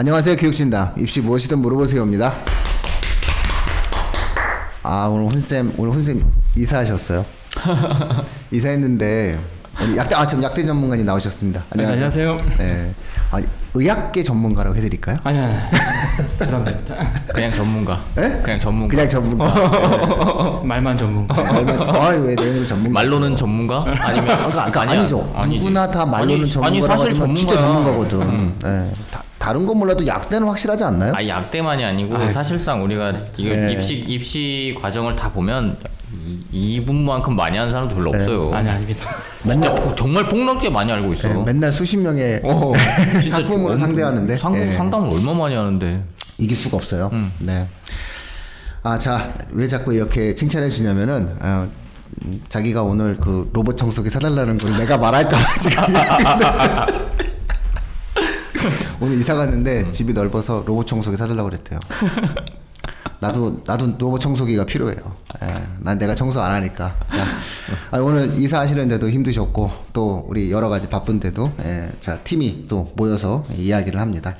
안녕하세요 교육진담 입시 무엇이든 물어보세요입니다. 아 오늘 훈쌤 오늘 훈쌤 이사하셨어요. 이사했는데 우리 약대 아 지금 약대 전문가님 나오셨습니다. 안녕하세요. 안녕하세요. 네. 아 의학계 전문가라고 해드릴까요? 아니 아니. 그럼 됩니다. 그냥 전문가. 예? 그냥 전문가. 그냥 전문가. 말만 전문가. 아왜 내용도 전문가? 말로는 전문가? 아니면 아, 그러니까 아니야, 아니죠. 아니지. 누구나 다 말로는 아니, 전문가라고 아니 사실 하지만 진짜 전문가야. 음. 전문가거든. 네. 다, 다른 건 몰라도 약대는 확실하지 않나요? 아 약대만이 아니고 사실상 우리가 이거 네. 입시 입시 과정을 다 보면 이, 이분만큼 많이 하는 사람도 별로 없어요. 아니 아닙니다. 진짜 폭- 정말 폭넓게 많이 알고 있어. 네, 맨날 수십 명의 어, 학부모를 엄- 상대하는데 상, 예. 상담을 얼마 많이 하는데. 이길 수가 없어요. 음. 네. 아, 자, 왜 자꾸 이렇게 칭찬해 주냐면은, 어, 음, 자기가 오늘 그 로봇 청소기 사달라는 걸 내가 말할까 지금. 오늘 이사 갔는데 집이 넓어서 로봇 청소기 사달라고 그랬대요. 나도 나도 로봇 청소기가 필요해요. 예, 난 내가 청소 안 하니까. 자, 아, 오늘 이사하시는데도 힘드셨고 또 우리 여러 가지 바쁜데도 예, 자 팀이 또 모여서 이야기를 합니다.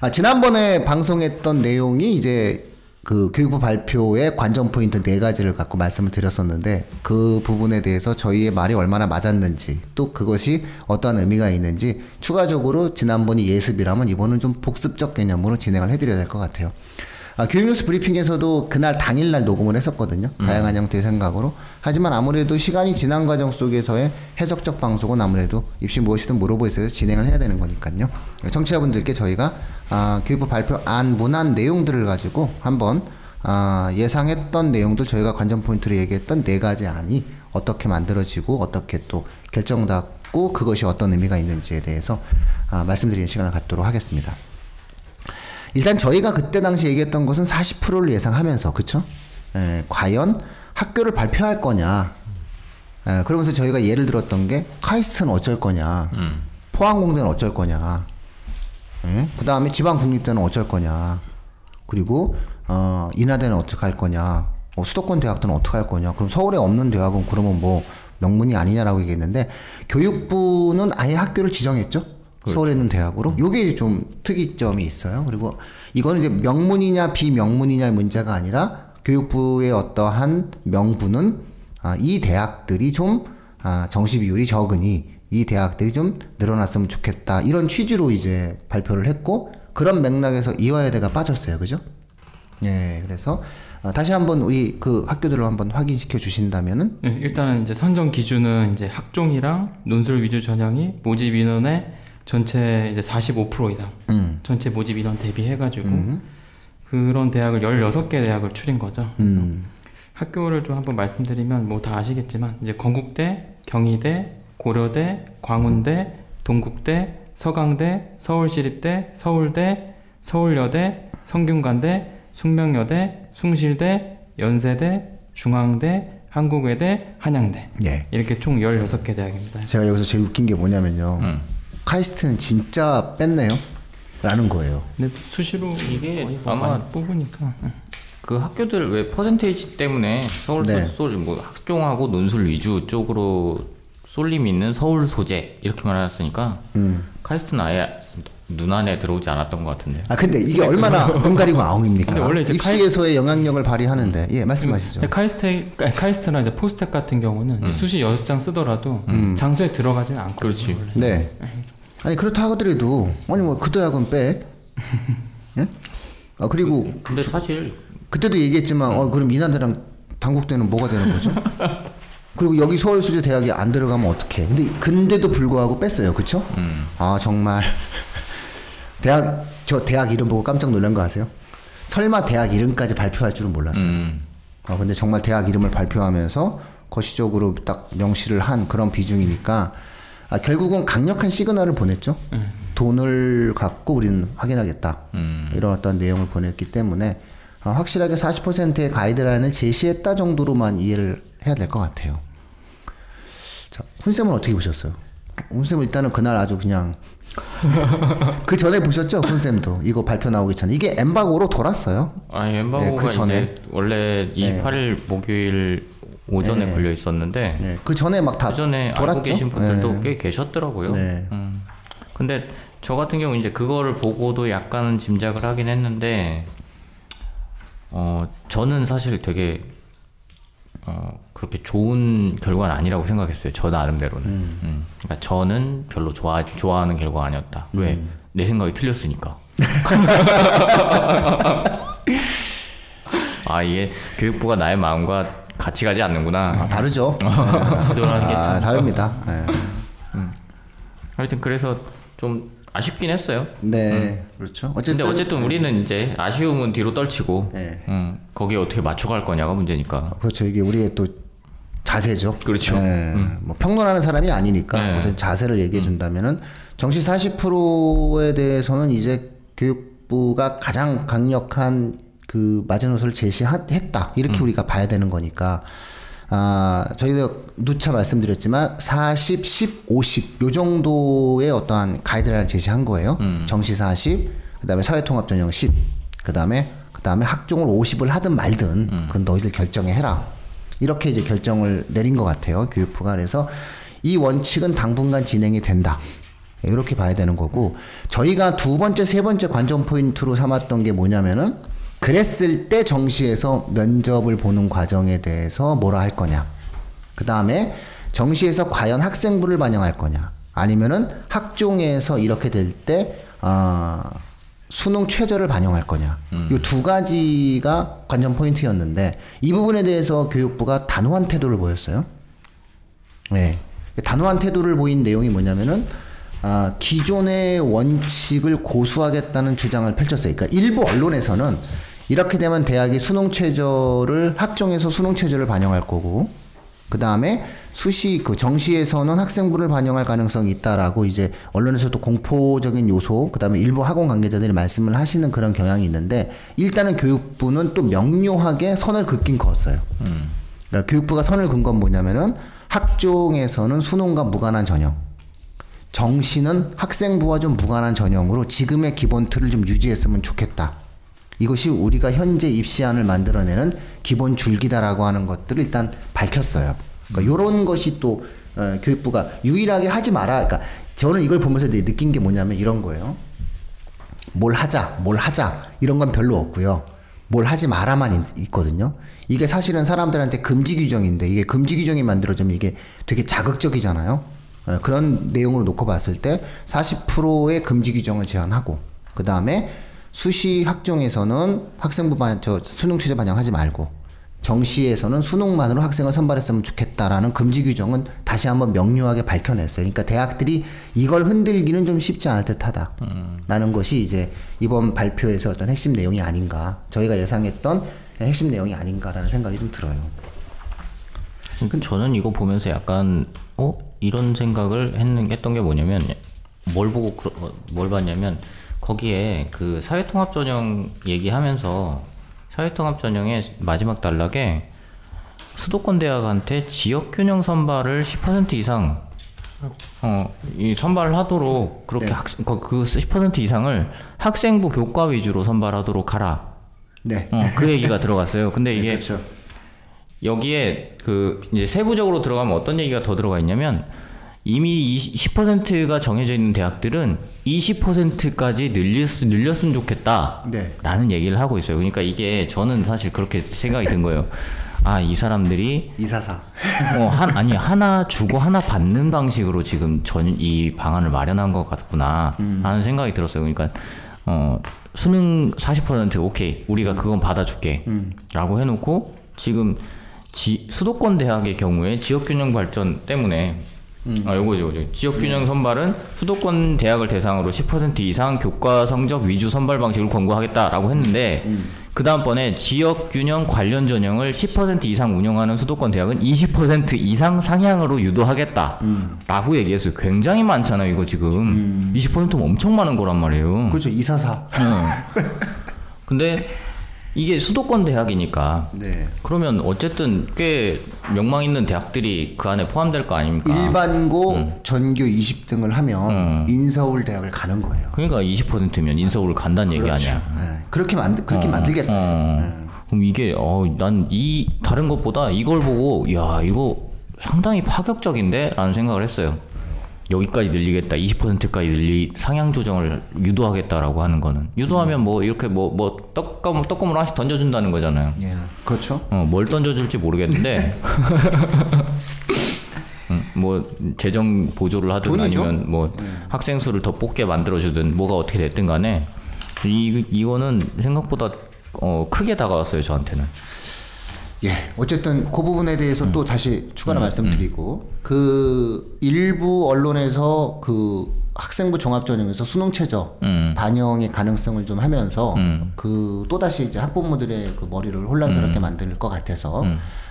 아, 지난번에 방송했던 내용이 이제 그 교육부 발표의 관전 포인트 네 가지를 갖고 말씀을 드렸었는데 그 부분에 대해서 저희의 말이 얼마나 맞았는지 또 그것이 어떠한 의미가 있는지 추가적으로 지난번이 예습이라면 이번은 좀 복습적 개념으로 진행을 해드려야 될 것 같아요. 아, 교육뉴스 브리핑에서도 그날 당일날 녹음을 했었거든요. 다양한 형태의 생각으로. 하지만 아무래도 시간이 지난 과정 속에서의 해석적 방송은 아무래도 입시 무엇이든 물어보에서 진행을 해야 되는 거니까요. 청취자분들께 저희가 아, 교육부 발표안 문안 내용들을 가지고 한번 아, 예상했던 내용들 저희가 관전 포인트로 얘기했던 네 가지 안이 어떻게 만들어지고 어떻게 또 결정받고 그것이 어떤 의미가 있는지에 대해서 아, 말씀드리는 시간을 갖도록 하겠습니다. 일단 저희가 그때 당시 얘기했던 것은 40%를 예상하면서 그쵸? 에, 과연 학교를 발표할 거냐? 에, 그러면서 저희가 예를 들었던 게 카이스트는 어쩔 거냐? 포항공대는 어쩔 거냐? 그 다음에 지방 국립대는 어쩔 거냐? 그리고 어, 인하대는 어떻게 할 거냐? 어, 수도권 대학들은 어떻게 할 거냐? 그럼 서울에 없는 대학은 그러면 뭐 명문이 아니냐라고 얘기했는데 교육부는 아예 학교를 지정했죠. 서울에 있는 대학으로. 요게 좀 특이점이 있어요. 그리고 이거는 이제 명문이냐 비명문이냐의 문제가 아니라 교육부의 어떠한 명분은 아, 이 대학들이 좀 아, 정시 비율이 적으니 이 대학들이 좀 늘어났으면 좋겠다. 이런 취지로 이제 발표를 했고 그런 맥락에서 이화여대가 빠졌어요. 그죠? 예, 그래서 어, 다시 한번 우리 그 학교들을 한번 확인시켜 주신다면은 네, 일단은 이제 선정 기준은 이제 학종이랑 논술 위주 전형이 모집 인원의 전체 이제 45% 이상 음. 전체 모집 인원 대비해 가지고 그런 대학을 16개 대학을 추린 거죠. 음. 학교를 좀 한번 말씀드리면 뭐 다 아시겠지만 이제 건국대, 경희대, 고려대, 광운대, 동국대, 서강대, 서울시립대, 서울대, 서울여대, 성균관대, 숙명여대, 숭실대, 연세대, 중앙대, 한국외대, 한양대 예. 이렇게 총 16개 대학입니다. 제가 여기서 제일 웃긴 게 뭐냐면요. 음. 카이스트는 진짜 뺐네요. 라는 거예요. 근데 수시로 이게 뭐 아마 뽑으니까 그 학교들 왜 퍼센테이지 때문에 서울 네. 소, 뭐 학종하고 논술 위주 쪽으로 쏠림 있는 서울 소재 이렇게 말해놨으니까 음. 카이스트는 아예 눈 안에 들어오지 않았던 것 같은데. 아 근데 이게 얼마나 눈 가리고 아웅입니까? 원래 이제 입시에서의 영향력을 발휘하는데 예 말씀하시죠. 근데 카이스트 카이스트나 이제 포스텍 같은 경우는 음. 수시 6장 쓰더라도 장소에 들어가지는 않거든요. 그렇지. 원래. 네. 아니 그렇다 하더라도 아니 뭐그 대학은 빼. 예? 아 그리고 근데 사실 그때도 얘기했지만 어 그럼 이난대랑 당국대는 뭐가 되는 거죠? 그리고 여기 서울수제 대학이 안 들어가면 어떡해? 근데 근데도 불구하고 뺐어요, 그렇죠? 아 정말 대학 저 대학 이름 보고 깜짝 놀란 거 아세요? 설마 대학 이름까지 발표할 줄은 몰랐어요. 음, 아 근데 정말 대학 이름을 발표하면서 거시적으로 딱 명시를 한 그런 비중이니까 아, 결국은 강력한 시그널을 보냈죠. 돈을 갖고 우리는 확인하겠다. 음. 이런 어떤 내용을 보냈기 때문에 아, 확실하게 40%의 가이드라인을 제시했다 정도로만 이해를 해야 될 것 같아요. 자, 훈쌤은 어떻게 보셨어요? 훈쌤은 일단은 그날 아주 그냥 그 전에 보셨죠? 훈쌤도 이거 발표 나오기 전에 이게 엠바고로 돌았어요. 아니 네, 엠바고가 그 전에. 원래 28일 목요일 오전에 네. 걸려 있었는데 네, 그 전에 막다 그 전에 알고 돌았죠. 계신 분들도 네. 꽤 계셨더라고요. 네. 음. 근데 저 같은 경우 이제 그거를 보고도 약간은 짐작을 하긴 했는데 어 저는 사실 되게 어 그렇게 좋은 결과는 아니라고 생각했어요. 저 나름대로는. 음. 그러니까 저는 별로 좋아 좋아하는 결과가 아니었다. 왜? 내 생각이 틀렸으니까. 아 이게 교육부가 나의 마음과 같이 가지 않는구나. 아, 다르죠. 기도라는 게 아, 참. 다릅니다. 예. 하여튼 그래서 좀 아쉽긴 했어요. 네, 그렇죠. 어쨌든 근데 어쨌든 우리는 이제 아쉬움은 뒤로 떨치고 네. 음, 거기에 어떻게 맞춰갈 거냐가 문제니까. 그렇죠. 이게 우리의 또 자세죠. 그렇죠. 예, 뭐 평론하는 사람이 아니니까 네. 어떤 자세를 얘기해 준다면은 정시 40%에 대해서는 이제 교육부가 가장 강력한 그 마지노선을 제시했다 이렇게 우리가 봐야 되는 거니까 아 저희도 누차 말씀드렸지만 40, 10, 50 요 정도의 어떠한 가이드라인을 제시한 거예요. 정시 40, 그다음에 사회통합 전형 10, 그다음에 그다음에 학종을 50을 하든 말든 그건 너희들 결정해 해라. 이렇게 이제 결정을 내린 것 같아요. 교육부가 그래서 이 원칙은 당분간 진행이 된다. 이렇게 봐야 되는 거고 저희가 두 번째 세 번째 관전 포인트로 삼았던 게 뭐냐면은 그랬을 때 정시에서 면접을 보는 과정에 대해서 뭐라 할 거냐 그 다음에 정시에서 과연 학생부를 반영할 거냐 아니면은 학종에서 이렇게 될때 어, 수능 최저를 반영할 거냐 이두 가지가 관전 포인트였는데 이 부분에 대해서 교육부가 단호한 태도를 보였어요. 네. 단호한 태도를 보인 내용이 뭐냐면은 아, 기존의 원칙을 고수하겠다는 주장을 펼쳤어요. 그러니까 일부 언론에서는 이렇게 되면 대학이 수능 최저를 학종에서 수능 최저를 반영할 거고 그 다음에 수시 그 정시에서는 학생부를 반영할 가능성이 있다라고 이제 언론에서도 공포적인 요소 그 다음에 일부 학원 관계자들이 말씀을 하시는 그런 경향이 있는데 일단은 교육부는 또 명료하게 선을 긋긴 걷어요. 그러니까 교육부가 선을 긋은 건 뭐냐면은 학종에서는 수능과 무관한 전형 정시는 학생부와 좀 무관한 전형으로 지금의 기본 틀을 좀 유지했으면 좋겠다. 이것이 우리가 현재 입시안을 만들어내는 기본 줄기다라고 하는 것들을 일단 밝혔어요. 그러니까 이런 것이 또 어, 교육부가 유일하게 하지 마라. 그러니까 저는 이걸 보면서 느낀 게 뭐냐면 이런 거예요. 뭘 하자, 뭘 하자 이런 건 별로 없고요. 뭘 하지 마라만 있, 있거든요. 이게 사실은 사람들한테 금지 규정인데 이게 금지 규정이 만들어지면 이게 되게 자극적이잖아요. 어, 그런 내용으로 놓고 봤을 때 40%의 금지 규정을 제한하고 그 다음에 수시 학종에서는 학생부 반, 저 수능 최저 반영하지 말고 정시에서는 수능만으로 학생을 선발했으면 좋겠다라는 금지 규정은 다시 한번 명료하게 밝혀냈어요. 그러니까 대학들이 이걸 흔들기는 좀 쉽지 않을 듯하다. 라는 것이 이제 이번 발표에서 어떤 핵심 내용이 아닌가. 저희가 예상했던 핵심 내용이 아닌가라는 생각이 좀 들어요. 그 저는 이거 보면서 약간 어 이런 생각을 했는 했던 게 뭐냐면 뭘 보고 어, 뭘 봤냐면 거기에 그 사회통합 전형 얘기하면서 사회통합 전형의 마지막 단락에 수도권 대학한테 지역 균형 선발을 10% 이상 어 이 선발을 하도록 그렇게 네. 학생 그10% 이상을 학생부 교과 위주로 선발하도록 하라. 네. 어, 그 얘기가 들어갔어요. 근데 이게 그렇죠. 여기에 그 이제 세부적으로 들어가면 어떤 얘기가 더 들어가 있냐면 이미 10%가 정해져 있는 대학들은 20%까지 늘렸, 늘렸으면 좋겠다. 네. 라는 얘기를 하고 있어요. 그러니까 이게 저는 사실 그렇게 생각이 든 거예요. 아, 이 사람들이 이사사. 어, 한, 아니, 하나 주고 하나 받는 방식으로 지금 전, 이 방안을 마련한 것 같구나. 하는 생각이 들었어요. 그러니까, 어, 수능 40% 오케이. 우리가 그건 받아줄게. 라고 해 놓고, 지금 지, 수도권 대학의 경우에 지역 균형 발전 때문에 아, 요거, 요거, 요거. 지역균형 선발은 수도권 대학을 대상으로 10% 이상 교과 성적 위주 선발 방식을 권고하겠다라고 했는데, 그 다음번에 지역균형 관련 전형을 10% 이상 운영하는 수도권 대학은 20% 이상 상향으로 유도하겠다. 라고 얘기했어요. 굉장히 많잖아요, 이거 지금. 20%면 엄청 많은 거란 말이에요. 그렇죠. 이사사. 어. 근데 이게 수도권 대학이니까 네. 그러면 어쨌든 꽤 명망 있는 대학들이 그 안에 포함될 거 아닙니까? 일반고 전교 20등을 하면 인서울 대학을 가는 거예요. 그러니까 20%면 인서울 간다는 얘기 아니야. 네. 그렇게 만들 그렇게 만들겠다. 어. 그럼 이게 어, 난 이 다른 것보다 이걸 보고 야 이거 상당히 파격적인데라는 생각을 했어요. 여기까지 늘리겠다, 20%까지 늘리 상향 조정을 유도하겠다라고 하는 거는 유도하면 뭐 이렇게 뭐 뭐 떡감 떡고물 하나씩 던져준다는 거잖아요. 예. 그렇죠. 어, 뭘 던져줄지 모르겠는데 음, 뭐 재정 보조를 하든 돈이죠. 아니면 뭐 학생 수를 더 뽑게 만들어주든 뭐가 어떻게 됐든 간에 이 이거는 생각보다 어, 크게 다가왔어요 저한테는. 예. 어쨌든 그 부분에 대해서 또 다시 추가로 말씀드리고 그 일부 언론에서 그 학생부 종합전형에서 수능 최저 반영의 가능성을 좀 하면서 그 또다시 이제 학부모들의 그 머리를 혼란스럽게 만들 것 같아서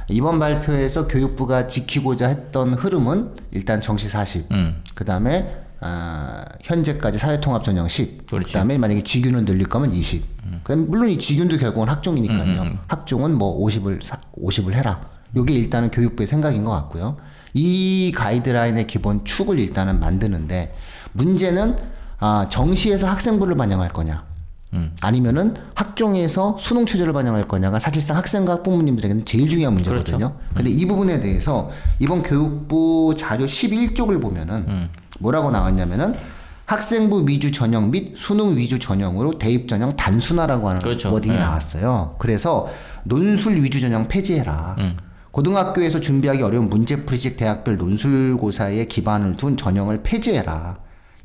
이번 발표에서 교육부가 지키고자 했던 흐름은 일단 정시 40, 그 다음에 아, 현재까지 사회통합 전형 10, 그렇지. 그다음에 만약에 지균을 늘릴 거면 20. 그럼 물론 이 지균도 결국은 학종이니까요. 학종은 뭐 50을 50을 해라. 요게 일단은 교육부의 생각인 것 같고요. 이 가이드라인의 기본 축을 일단은 만드는데 문제는 아, 정시에서 학생부를 반영할 거냐. 아니면은 학종에서 수능 최저를 반영할 거냐가 사실상 학생과 학부모님들에게는 제일 중요한 문제거든요. 근데 이 부분에 대해서 이번 교육부 자료 11쪽을 보면은 뭐라고 나왔냐면은 학생부 위주 전형 및 수능 위주 전형으로 대입 전형 단순화라고 하는 그렇죠. 워딩이 네. 나왔어요. 그래서 논술 위주 전형 폐지해라. 고등학교에서 준비하기 어려운 문제풀이식 대학별 논술고사에 기반을 둔 전형을 폐지해라.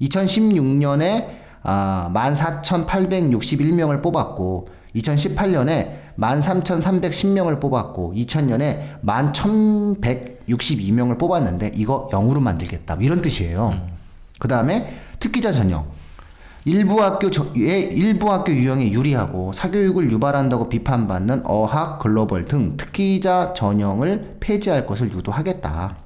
2016년에 아, 14,861명을 뽑았고 2018년에 13,310명을 뽑았고 2000년에 11,162명을 뽑았는데 이거 0으로 만들겠다. 뭐 이런 뜻이에요. 그 다음에 특기자 전형. 일부 학교 저- 의 일부 학교 유형에 유리하고 사교육을 유발한다고 비판받는 어학, 글로벌 등 특기자 전형을 폐지할 것을 유도하겠다.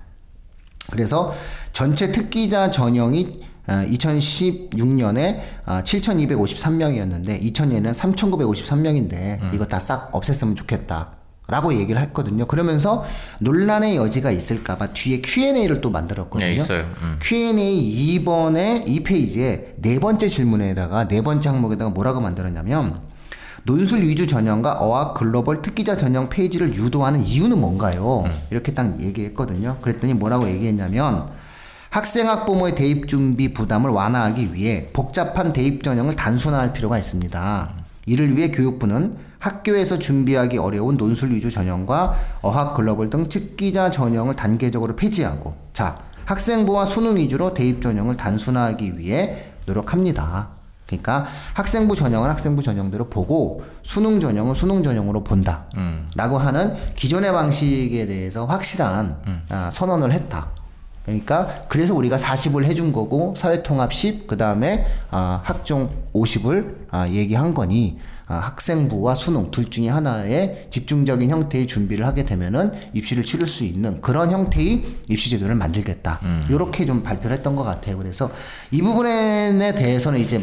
그래서 전체 특기자 전형이 2016년에 7,253명이었는데 2000년에는 3,953명인데 이거 다 싹 없앴으면 좋겠다. 라고 얘기를 했거든요. 그러면서 논란의 여지가 있을까봐 뒤에 Q&A를 또 만들었거든요. 네, 있어요. 음. Q&A 2번에 이 페이지에 네 번째 질문에다가 네 번째 항목에다가 뭐라고 만들었냐면 논술 위주 전형과 어학 글로벌 특기자 전형 페이지를 유도하는 이유는 뭔가요? 이렇게 딱 얘기했거든요. 그랬더니 뭐라고 얘기했냐면 학생 학부모의 대입 준비 부담을 완화하기 위해 복잡한 대입 전형을 단순화할 필요가 있습니다. 이를 위해 교육부는 학교에서 준비하기 어려운 논술 위주 전형과 어학 글로벌 등 특기자 전형을 단계적으로 폐지하고 자 학생부와 수능 위주로 대입 전형을 단순화하기 위해 노력합니다. 그러니까 학생부 전형은 학생부 전형대로 보고 수능 전형은 수능 전형으로 본다. 라고 하는 기존의 방식에 대해서 확실한 아, 선언을 했다. 그러니까 그래서 우리가 40을 해준 거고 사회통합 10, 그 다음에 아, 학종 50을 아, 얘기한 거니 아, 학생부와 수능 둘 중에 하나의 집중적인 형태의 준비를 하게 되면은 입시를 치를 수 있는 그런 형태의 입시 제도를 만들겠다. 이렇게 좀 발표를 했던 것 같아요. 그래서 이 부분에 대해서는 이제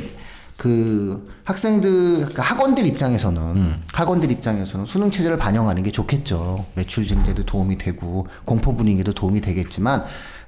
그 학생들 그러니까 학원들 입장에서는 학원들 입장에서는 수능 체제를 반영하는 게 좋겠죠. 매출 증대도 도움이 되고 공포 분위기도 도움이 되겠지만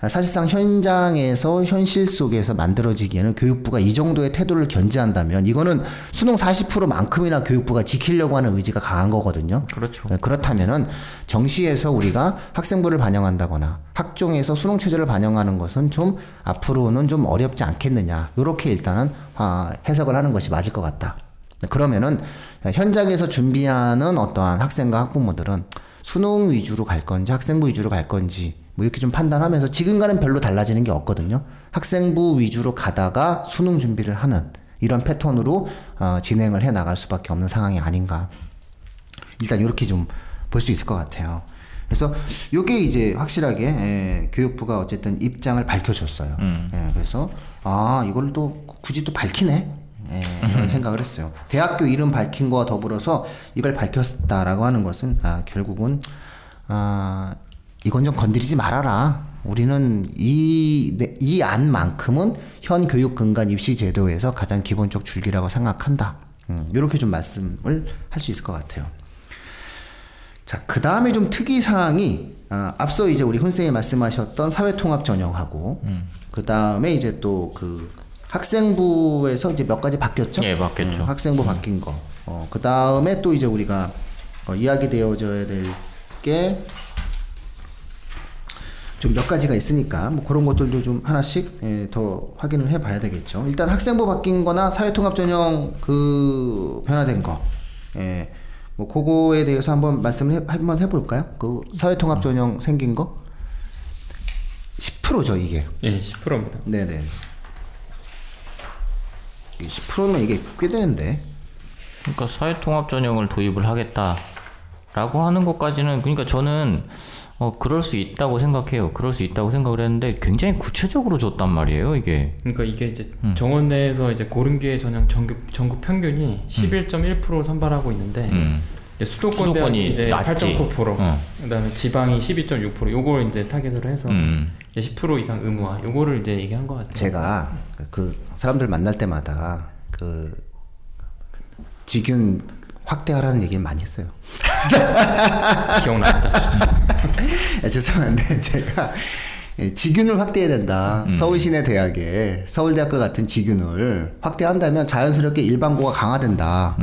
사실상 현장에서 현실 속에서 만들어지기에는 교육부가 이 정도의 태도를 견지한다면 이거는 수능 40%만큼이나 교육부가 지키려고 하는 의지가 강한 거거든요. 그렇죠. 네, 그렇다면은 정시에서 우리가 학생부를 반영한다거나 학종에서 수능 체제를 반영하는 것은 좀 앞으로는 좀 어렵지 않겠느냐. 요렇게 일단은 아, 해석을 하는 것이 맞을 것 같다. 네, 그러면은 현장에서 준비하는 어떠한 학생과 학부모들은 수능 위주로 갈 건지 학생부 위주로 갈 건지 뭐 이렇게 좀 판단하면서 지금과는 별로 달라지는 게 없거든요. 학생부 위주로 가다가 수능 준비를 하는 이런 패턴으로 어, 진행을 해 나갈 수밖에 없는 상황이 아닌가. 일단 이렇게 좀 볼 수 있을 것 같아요. 그래서 이게 이제 확실하게 예, 교육부가 어쨌든 입장을 밝혀줬어요. 예, 그래서 아 이걸 또 굳이 또 밝히네. 예, 이런 생각을 했어요. 대학교 이름 밝힌 거와 더불어서 이걸 밝혔다라고 하는 것은 아, 결국은 아, 이건 좀 건드리지 말아라. 우리는 이, 네, 이 안만큼은 현 교육 근간 입시 제도에서 가장 기본적 줄기라고 생각한다. 음, 이렇게 좀 말씀을 할 수 있을 것 같아요. 자, 그 다음에 좀 특이 사항이 아, 앞서 이제 우리 훈쌤이 말씀하셨던 사회통합 전형하고 그 다음에 이제 또 그 학생부에서 이제 몇 가지 바뀌었죠? 예, 바뀌었죠. 음, 학생부 바뀐 거. 어, 그 다음에 또 이제 우리가 어, 이야기 되어져야 될 게 좀 몇 가지가 있으니까 뭐 그런 것들도 좀 하나씩 예, 더 확인을 해봐야 되겠죠. 일단 학생부 바뀐 거나 사회통합 전형 그 변화된 거. 예. 뭐 그거에 대해서 한번 말씀을 해, 한번 해볼까요? 그 사회통합 전형 생긴 거 10%죠 이게. 예, 10%입니다. 네네. 10%면 이게 꽤 되는데. 그러니까 사회통합 전형을 도입을 하겠다라고 하는 것까지는 그러니까 저는 어 그럴 수 있다고 생각해요. 그럴 수 있다고 생각을 했는데 굉장히 구체적으로 줬단 말이에요. 이게 그러니까 이게 이제 정원 내에서 이제 고른계 전형 전국 전국 평균이 11.1% 선발하고 있는데 음. 이제 수도권 수도권이 대학이 이제 낮지. 8.9%, 어. 그다음에 지방이 12.6%. 요걸 이제 타겟으로 해서 음. 이제 10% 이상 의무화. 요거를 이제 얘기한 것 같아요. 제가 그 사람들 만날 때마다 그 직윤 확대하라는 얘기를 많이 했어요. 기억납니다. 진짜. 아, 죄송한데 제가 예, 직윤을 확대해야 된다. 서울시내 대학에 서울대학과 같은 직윤을 확대한다면 자연스럽게 일반고가 강화된다.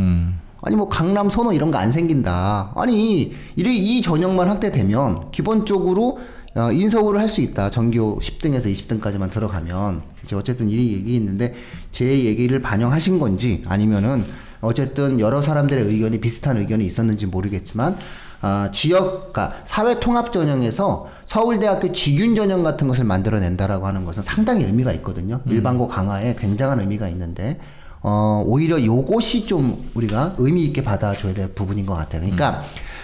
아니 뭐 강남 선호 이런 거 안 생긴다. 아니 이, 이 전형만 확대되면 기본적으로 어, 인서울을 할 수 있다. 전교 10등에서 20등까지만 들어가면 이제 어쨌든 이 얘기 있는데 제 얘기를 반영하신 건지 아니면은 어쨌든 여러 사람들의 의견이 비슷한 의견이 있었는지 모르겠지만 아, 지역, 그러니까 사회 통합 전형에서 서울대학교 직윤 전형 같은 것을 만들어낸다라고 하는 것은 상당히 의미가 있거든요. 일반고 강화에 굉장한 의미가 있는데 어, 오히려 요것이 좀 우리가 의미 있게 받아줘야 될 부분인 것 같아요. 그러니까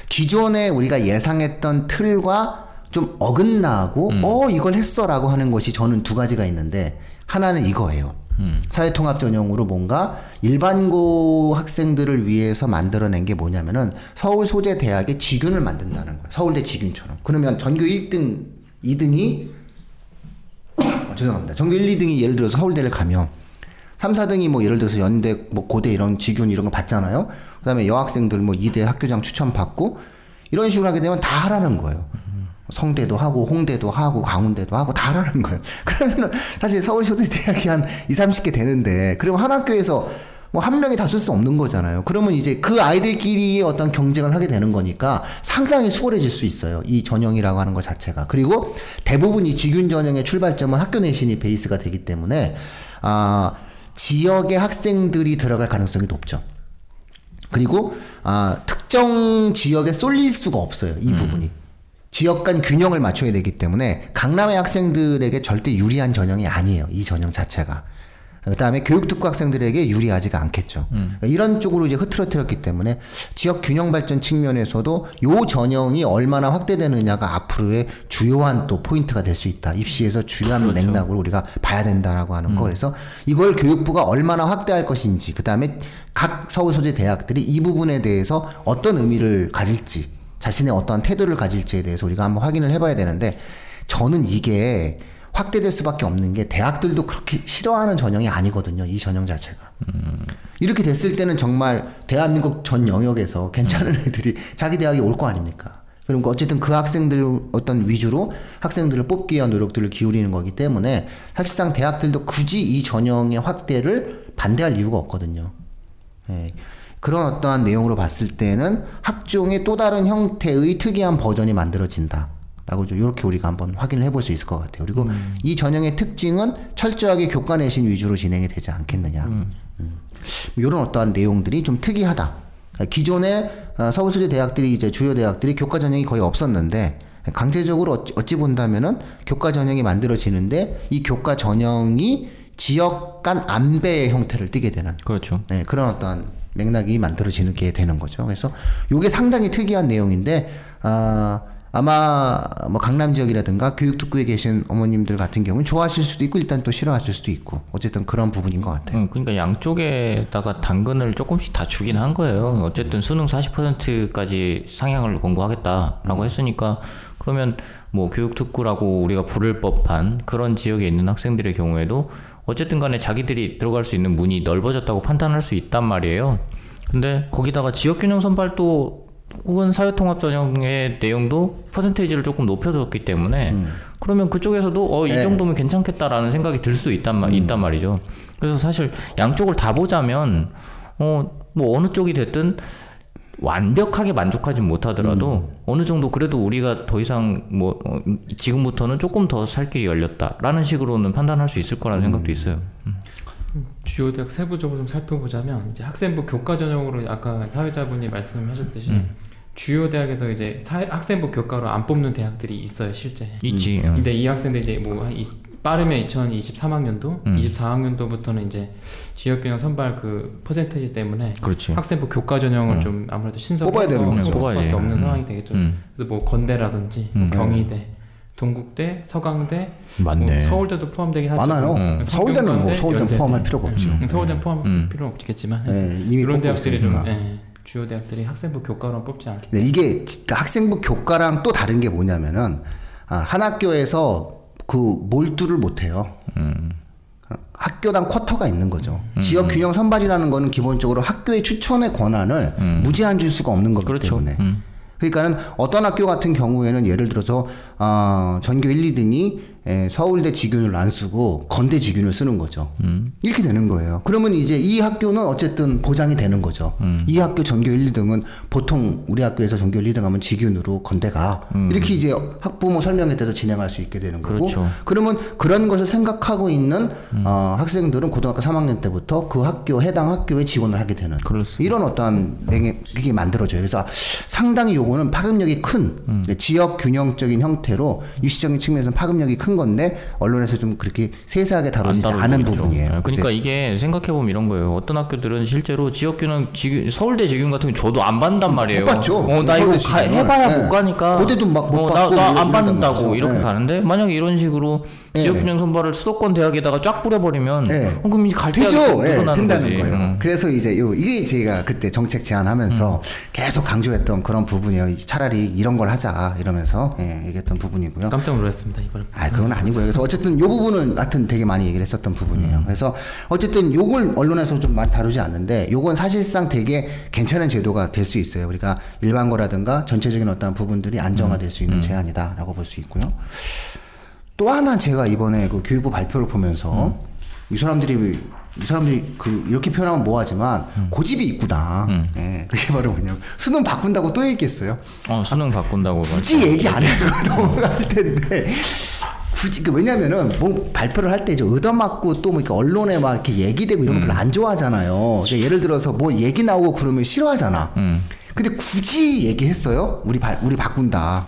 기존에 우리가 예상했던 틀과 좀 어긋나고 어 이걸 했어라고 하는 것이 저는 두 가지가 있는데 하나는 이거예요. 사회통합 전형으로 뭔가 일반고 학생들을 위해서 만들어낸 게 뭐냐면은 서울 소재 대학의 직윤을 만든다는 거예요. 서울대 직윤처럼. 그러면 전교 1등, 2등이 어, 죄송합니다. 전교 1, 2등이 예를 들어서 서울대를 가면 3, 4등이 뭐 예를 들어서 연대, 뭐 고대 이런 직윤 이런 거 받잖아요. 그다음에 여학생들 뭐 이대 학교장 추천 받고 이런 식으로 하게 되면 다 하라는 거예요. 성대도 하고 홍대도 하고 강원대도 하고 다 하라는 거예요. 그러면은 사실 서울시도 대학이 한 2, 30개 되는데 그러면 한 학교에서 뭐 한 명이 다 쓸 수 없는 거잖아요. 그러면 이제 그 아이들끼리 어떤 경쟁을 하게 되는 거니까 상당히 수월해질 수 있어요. 이 전형이라고 하는 것 자체가. 그리고 대부분 이 직윤 전형의 출발점은 학교 내신이 베이스가 되기 때문에 아 지역의 학생들이 들어갈 가능성이 높죠. 그리고 아, 특정 지역에 쏠릴 수가 없어요. 이 부분이. 지역 간 균형을 맞춰야 되기 때문에 강남의 학생들에게 절대 유리한 전형이 아니에요. 이 전형 자체가. 그다음에 교육특구 학생들에게 유리하지가 않겠죠. 그러니까 이런 쪽으로 이제 흐트러뜨렸기 때문에 지역 균형 발전 측면에서도 요 전형이 얼마나 확대되느냐가 앞으로의 주요한 또 포인트가 될 수 있다. 입시에서 주요한 맥락으로 우리가 봐야 된다라고 하는 거. 그래서 이걸 교육부가 얼마나 확대할 것인지, 그다음에 각 서울 소재 대학들이 이 부분에 대해서 어떤 의미를 가질지, 자신의 어떠한 태도를 가질지에 대해서 우리가 한번 확인을 해봐야 되는데 저는 이게 확대될 수밖에 없는 게 대학들도 그렇게 싫어하는 전형이 아니거든요. 이 전형 자체가. 이렇게 됐을 때는 정말 대한민국 전 영역에서 괜찮은 애들이 자기 대학에 올 거 아닙니까? 그러니까 어쨌든 그 학생들 어떤 위주로 학생들을 뽑기 위한 노력들을 기울이는 거기 때문에 사실상 대학들도 굳이 이 전형의 확대를 반대할 이유가 없거든요. 예. 그런 어떠한 내용으로 봤을 때는 학종의 또 다른 형태의 특이한 버전이 만들어진다. 라고 좀 이렇게 우리가 한번 확인을 해볼 수 있을 것 같아요. 그리고 이 전형의 특징은 철저하게 교과 내신 위주로 진행이 되지 않겠느냐. 음. 이런 어떠한 내용들이 좀 특이하다. 그러니까 기존에 어, 서울소재 대학들이 이제 주요 대학들이 교과 전형이 거의 없었는데 강제적으로 어찌, 어찌 본다면은 교과 전형이 만들어지는데 이 교과 전형이 지역 간 안배의 형태를 띠게 되는 그렇죠. 네, 그런 어떤 맥락이 만들어지는 게 되는 거죠. 그래서 이게 상당히 특이한 내용인데 아, 아마 뭐 강남 지역이라든가 교육특구에 계신 어머님들 같은 경우는 좋아하실 수도 있고 일단 또 싫어하실 수도 있고 어쨌든 그런 부분인 것 같아요. 음, 그러니까 양쪽에다가 당근을 조금씩 다 주긴 한 거예요. 어쨌든 수능 40%까지 상향을 권고하겠다라고 했으니까 그러면 뭐 교육특구라고 우리가 부를 법한 그런 지역에 있는 학생들의 경우에도 어쨌든 간에 자기들이 들어갈 수 있는 문이 넓어졌다고 판단할 수 있단 말이에요. 근데 거기다가 지역균형 선발도 혹은 사회통합 전형의 내용도 퍼센테이지를 조금 높여줬기 때문에 그러면 그쪽에서도 어이 네. 정도면 괜찮겠다라는 생각이 들 수도 있단 말 있단 말이죠. 그래서 사실 양쪽을 다 보자면 어 뭐 어느 쪽이 됐든 완벽하게 만족하진 못하더라도 음. 어느 정도 그래도 우리가 더 이상 뭐 어, 지금부터는 조금 더 살 길이 열렸다라는 식으로는 판단할 수 있을 거라는 음. 생각도 있어요. 주요 대학 세부적으로 좀 살펴보자면 이제 학생부 교과 전형으로 아까 사회자분이 말씀하셨듯이 음. 주요 대학에서 이제 사회, 학생부 교과로 안 뽑는 대학들이 있어요 실제. 있지. 응. 근데 이 학생들 이제 뭐한 이- 빠르면 2023학년도, 음. 24학년도부터는 이제 지역균형 선발 그 퍼센테지 때문에 그렇지. 학생부 교과 전형을 좀 아무래도 신설해서 뽑아야 되는 거죠. 수밖에. 없는 음. 상황이 되겠죠. 음. 그래서 뭐 건대라든지 뭐 음. 경희대, 동국대, 서강대, 맞네. 뭐 서울대도 포함되긴 하죠. 많아요. 음. 서울대는 뭐 서울대 연세대. 포함할 필요가 없죠. 음, 서울대는 포함 음. 필요는 없겠지만 네, 이미 이런 대학들이 좀 있으니까. 예, 주요 대학들이 학생부 교과로 뽑지 않기 네, 이게 그러니까 학생부 교과랑 또 다른 게 뭐냐면은 아, 한 학교에서 그 몰두를 못 해요. 학교당 쿼터가 있는 거죠. 지역 균형 선발이라는 거는 기본적으로 학교의 추천의 권한을 무제한 줄 수가 없는 거기 그렇죠. 때문에. 그러니까는 어떤 학교 같은 경우에는 예를 들어서 아, 전교 1, 2등이 에, 서울대 직윤을 안 쓰고 건대 직윤을 쓰는 거죠. 이렇게 되는 거예요. 그러면 이제 이 학교는 어쨌든 보장이 되는 거죠. 이 학교 전교 1, 2등은 보통 우리 학교에서 전교 1, 2등 하면 직윤으로 건대가 이렇게 이제 학부모 설명회 때도 진행할 수 있게 되는 거고 그렇죠. 그러면 그런 것을 생각하고 있는 어, 학생들은 고등학교 3학년 때부터 그 학교 해당 학교에 지원을 하게 되는 그렇습니다. 이런 어떠한 맹해 그게 만들어져요. 그래서 상당히 요거는 파급력이 큰 음. 네, 지역 균형적인 형태로 입시적인 측면에서는 파급력이 큰 건데 언론에서 좀 그렇게 세세하게 다루지 안 않은 있죠. 부분이에요. 네, 그러니까 네. 이게 생각해 보면 이런 거예요. 어떤 학교들은 실제로 지역균은 지금 서울대 직윤 같은 거 저도 안 받는단 말이에요. 못 받죠. 어, 나 이거 가. 해봐야 네. 못 가니까. 고대도 막못 어, 받고 나안 받는다고 이렇게 말이죠. 가는데 만약에 이런 식으로 네. 지역균형 선발을 수도권 대학에다가 쫙 뿌려버리면 네. 어, 그럼 이제 갈 대학이 되죠. 예, 된다는 거지. 거예요. 음. 그래서 이제 요 이게 제가 그때 정책 제안하면서 계속 강조했던 그런 부분이에요. 차라리 이런 걸 하자 이러면서 예, 얘기했던 부분이고요. 깜짝 놀랐습니다 이번에. 아, 그건 아니고요. 그래서 어쨌든 요 부분은 하여튼 되게 많이 얘기를 했었던 부분이에요. 그래서 어쨌든 요걸 언론에서 좀 많이 다루지 않는데 요건 사실상 되게 괜찮은 제도가 될 수 있어요. 우리가 일반고라든가 전체적인 어떤 부분들이 안정화될 수 있는 제안이다라고 볼 수 있고요. 또 하나 제가 이번에 그 교육부 발표를 보면서 이 사람들이 이 사람들이 그 이렇게 표현하면 뭐하지만 고집이 있구나. 예, 그게 바로 뭐냐면 수능 바꾼다고 또 얘기했어요. 어, 수능 바꾼다고. 굳이 얘기 안 해도 넘어갈 텐데 굳이 그 왜냐면은 뭐 발표를 할 때 이제 얻어맞고 또 뭐 이렇게 언론에 막 이렇게 얘기되고 이런 거 별로 안 좋아하잖아요. 예를 들어서 뭐 얘기 나오고 그러면 싫어하잖아. 근데 굳이 얘기했어요. 우리 바, 우리 바꾼다.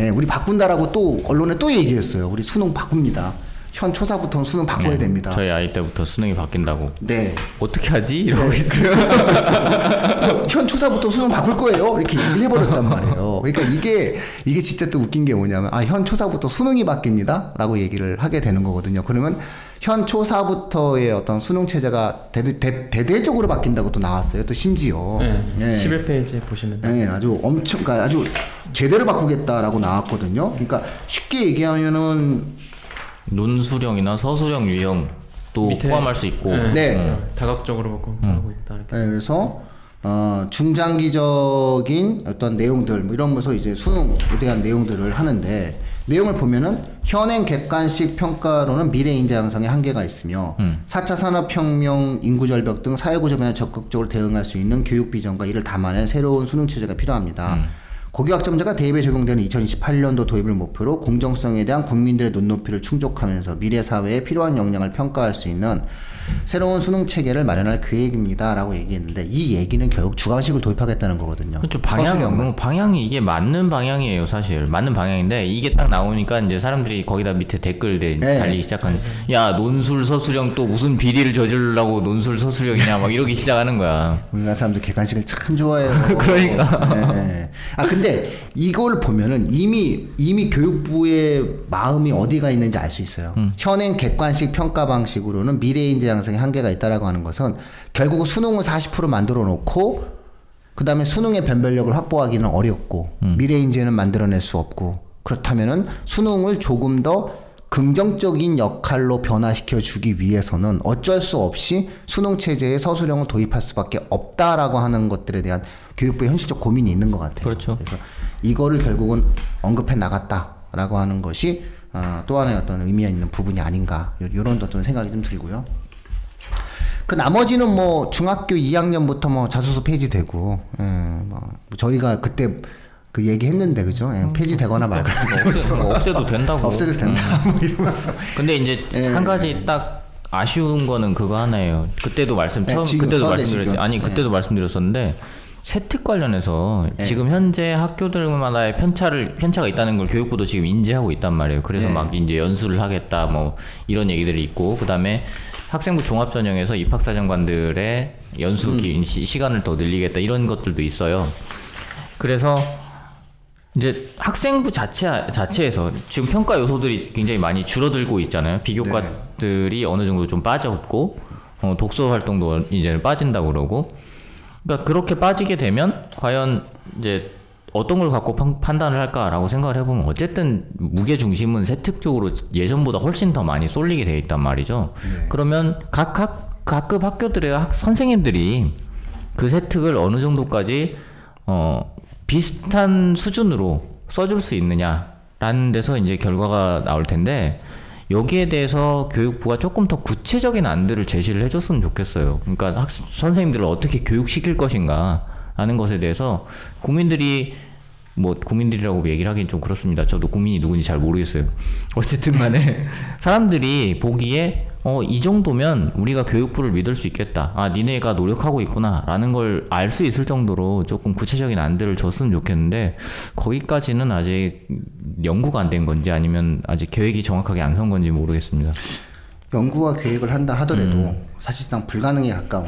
예, 우리 바꾼다라고 또 언론에 또 얘기했어요. 우리 수능 바꿉니다. 현 초사부터는 수능 바꿔야 됩니다. 저희 아이 때부터 수능이 바뀐다고. 네. 어떻게 하지? 이러고 네. 있어요. 현 초사부터 수능 바꿀 거예요. 이렇게 얘기를 해버렸단 말이에요. 그러니까 이게 이게 진짜 또 웃긴 게 뭐냐면 아 현 초사부터 수능이 바뀝니다라고 얘기를 하게 되는 거거든요. 그러면 현 초사부터의 어떤 수능 체제가 대대, 대, 대대적으로 바뀐다고 또 나왔어요. 또 심지어 네. 예. 11페이지에 보시면 네, 아주 엄청, 그러니까 아주 제대로 바꾸겠다라고 나왔거든요. 그러니까 쉽게 얘기하면은 논수령이나 서수령 유형도 밑에- 포함할 수 있고. 네. 네. 어, 다각적으로 바꾸고 하고 있다 이렇게. 네, 그래서 어, 중장기적인 어떤 내용들 뭐 이러면서 이제 수능에 대한 내용들을 하는데 내용을 보면은 현행 객관식 평가로는 미래 인재 양성에 한계가 있으며 4차 산업혁명, 인구 절벽 등 사회 구조 변화에 적극적으로 대응할 수 있는 교육 비전과 이를 담아낸 새로운 수능 체제가 필요합니다. 고교학점제가 대입에 적용되는 2028년도 도입을 목표로 공정성에 대한 국민들의 눈높이를 충족하면서 미래 사회에 필요한 역량을 평가할 수 있는 새로운 수능 체계를 마련할 계획입니다라고 얘기했는데 이 얘기는 결국 주관식을 도입하겠다는 거거든요. 그렇죠. 방향. 뭐 방향이 이게 맞는 방향이에요, 사실. 맞는 방향인데 이게 딱 나오니까 이제 사람들이 거기다 밑에 댓글들 네. 달리기 시작하는. 야 논술 서술형 또 무슨 비리를 저지르려고 논술 서술형이냐 막 이러기 시작하는 거야. 우리나라 사람들 객관식을 참 좋아해요. 그러니까. 네, 네. 아 근데 이걸 보면은 이미 이미 교육부의 마음이 어디가 있는지 알 수 있어요. 음. 현행 객관식 평가 방식으로는 미래 인재 양성에 한계가 있다라고 하는 것은 결국 수능을 40% 만들어 놓고 그다음에 수능의 변별력을 확보하기는 어렵고 음. 미래 인재는 만들어낼 수 없고 그렇다면은 수능을 조금 더 긍정적인 역할로 변화시켜 주기 위해서는 어쩔 수 없이 수능 체제에 서술형을 도입할 수밖에 없다라고 하는 것들에 대한 교육부의 현실적 고민이 있는 것 같아요. 그렇죠. 그래서 이거를 결국은 언급해 나갔다라고 하는 것이 어, 또 하나의 어떤 의미가 있는 부분이 아닌가 이런 어떤 생각이 좀 들고요. 그 나머지는 뭐 중학교 2학년부터 뭐 자소서 폐지되고, 예, 뭐 저희가 그때 그 얘기했는데 그죠? 예, 폐지되거나 말거나 없애, 뭐 없애도 된다고. 없애도 된다 뭐 이러면서. 근데 이제 예. 한 가지 딱 아쉬운 거는 그거 하나예요. 그때도 말씀 네, 처음 지금 그때도 말씀드렸지. 아니 그때도 말씀드렸었는데 세특 관련해서 지금 현재 학교들마다의 편차를 편차가 있다는 걸 교육부도 지금 인지하고 있단 말이에요. 그래서 네. 막 이제 연수를 하겠다 뭐 이런 얘기들이 있고 그다음에 학생부 종합 전형에서 입학사정관들의 연수 기, 시, 시간을 더 늘리겠다 이런 것들도 있어요. 그래서 이제 학생부 자체 자체에서 지금 평가 요소들이 굉장히 많이 줄어들고 있잖아요. 비교과들이 어느 정도 좀 빠졌고 어, 독서 활동도 이제 빠진다고 그러고 그러니까 그렇게 빠지게 되면 과연 이제 어떤 걸 갖고 판, 판단을 할까라고 생각을 해보면 어쨌든 무게 중심은 세특 쪽으로 예전보다 훨씬 더 많이 쏠리게 돼 있단 말이죠. 그러면 각, 각 각급 학교들의 학, 선생님들이 그 세특을 어느 정도까지 어 비슷한 수준으로 써줄 수 있느냐라는 데서 이제 결과가 나올 텐데 여기에 대해서 교육부가 조금 더 구체적인 안들을 제시를 해줬으면 좋겠어요. 그러니까 학, 선생님들을 어떻게 교육시킬 것인가 라는 것에 대해서 국민들이 뭐 국민들이라고 얘기를 하긴 좀 그렇습니다. 저도 국민이 누군지 잘 모르겠어요. 어쨌든 간에 사람들이 보기에 어, 이 정도면 우리가 교육부를 믿을 수 있겠다. 아, 니네가 노력하고 있구나. 라는 걸 알 수 있을 정도로 조금 구체적인 안들을 줬으면 좋겠는데, 거기까지는 아직 연구가 안 된 건지 아니면 아직 계획이 정확하게 안 선 건지 모르겠습니다. 연구와 계획을 한다 하더라도 음. 사실상 불가능에 가까운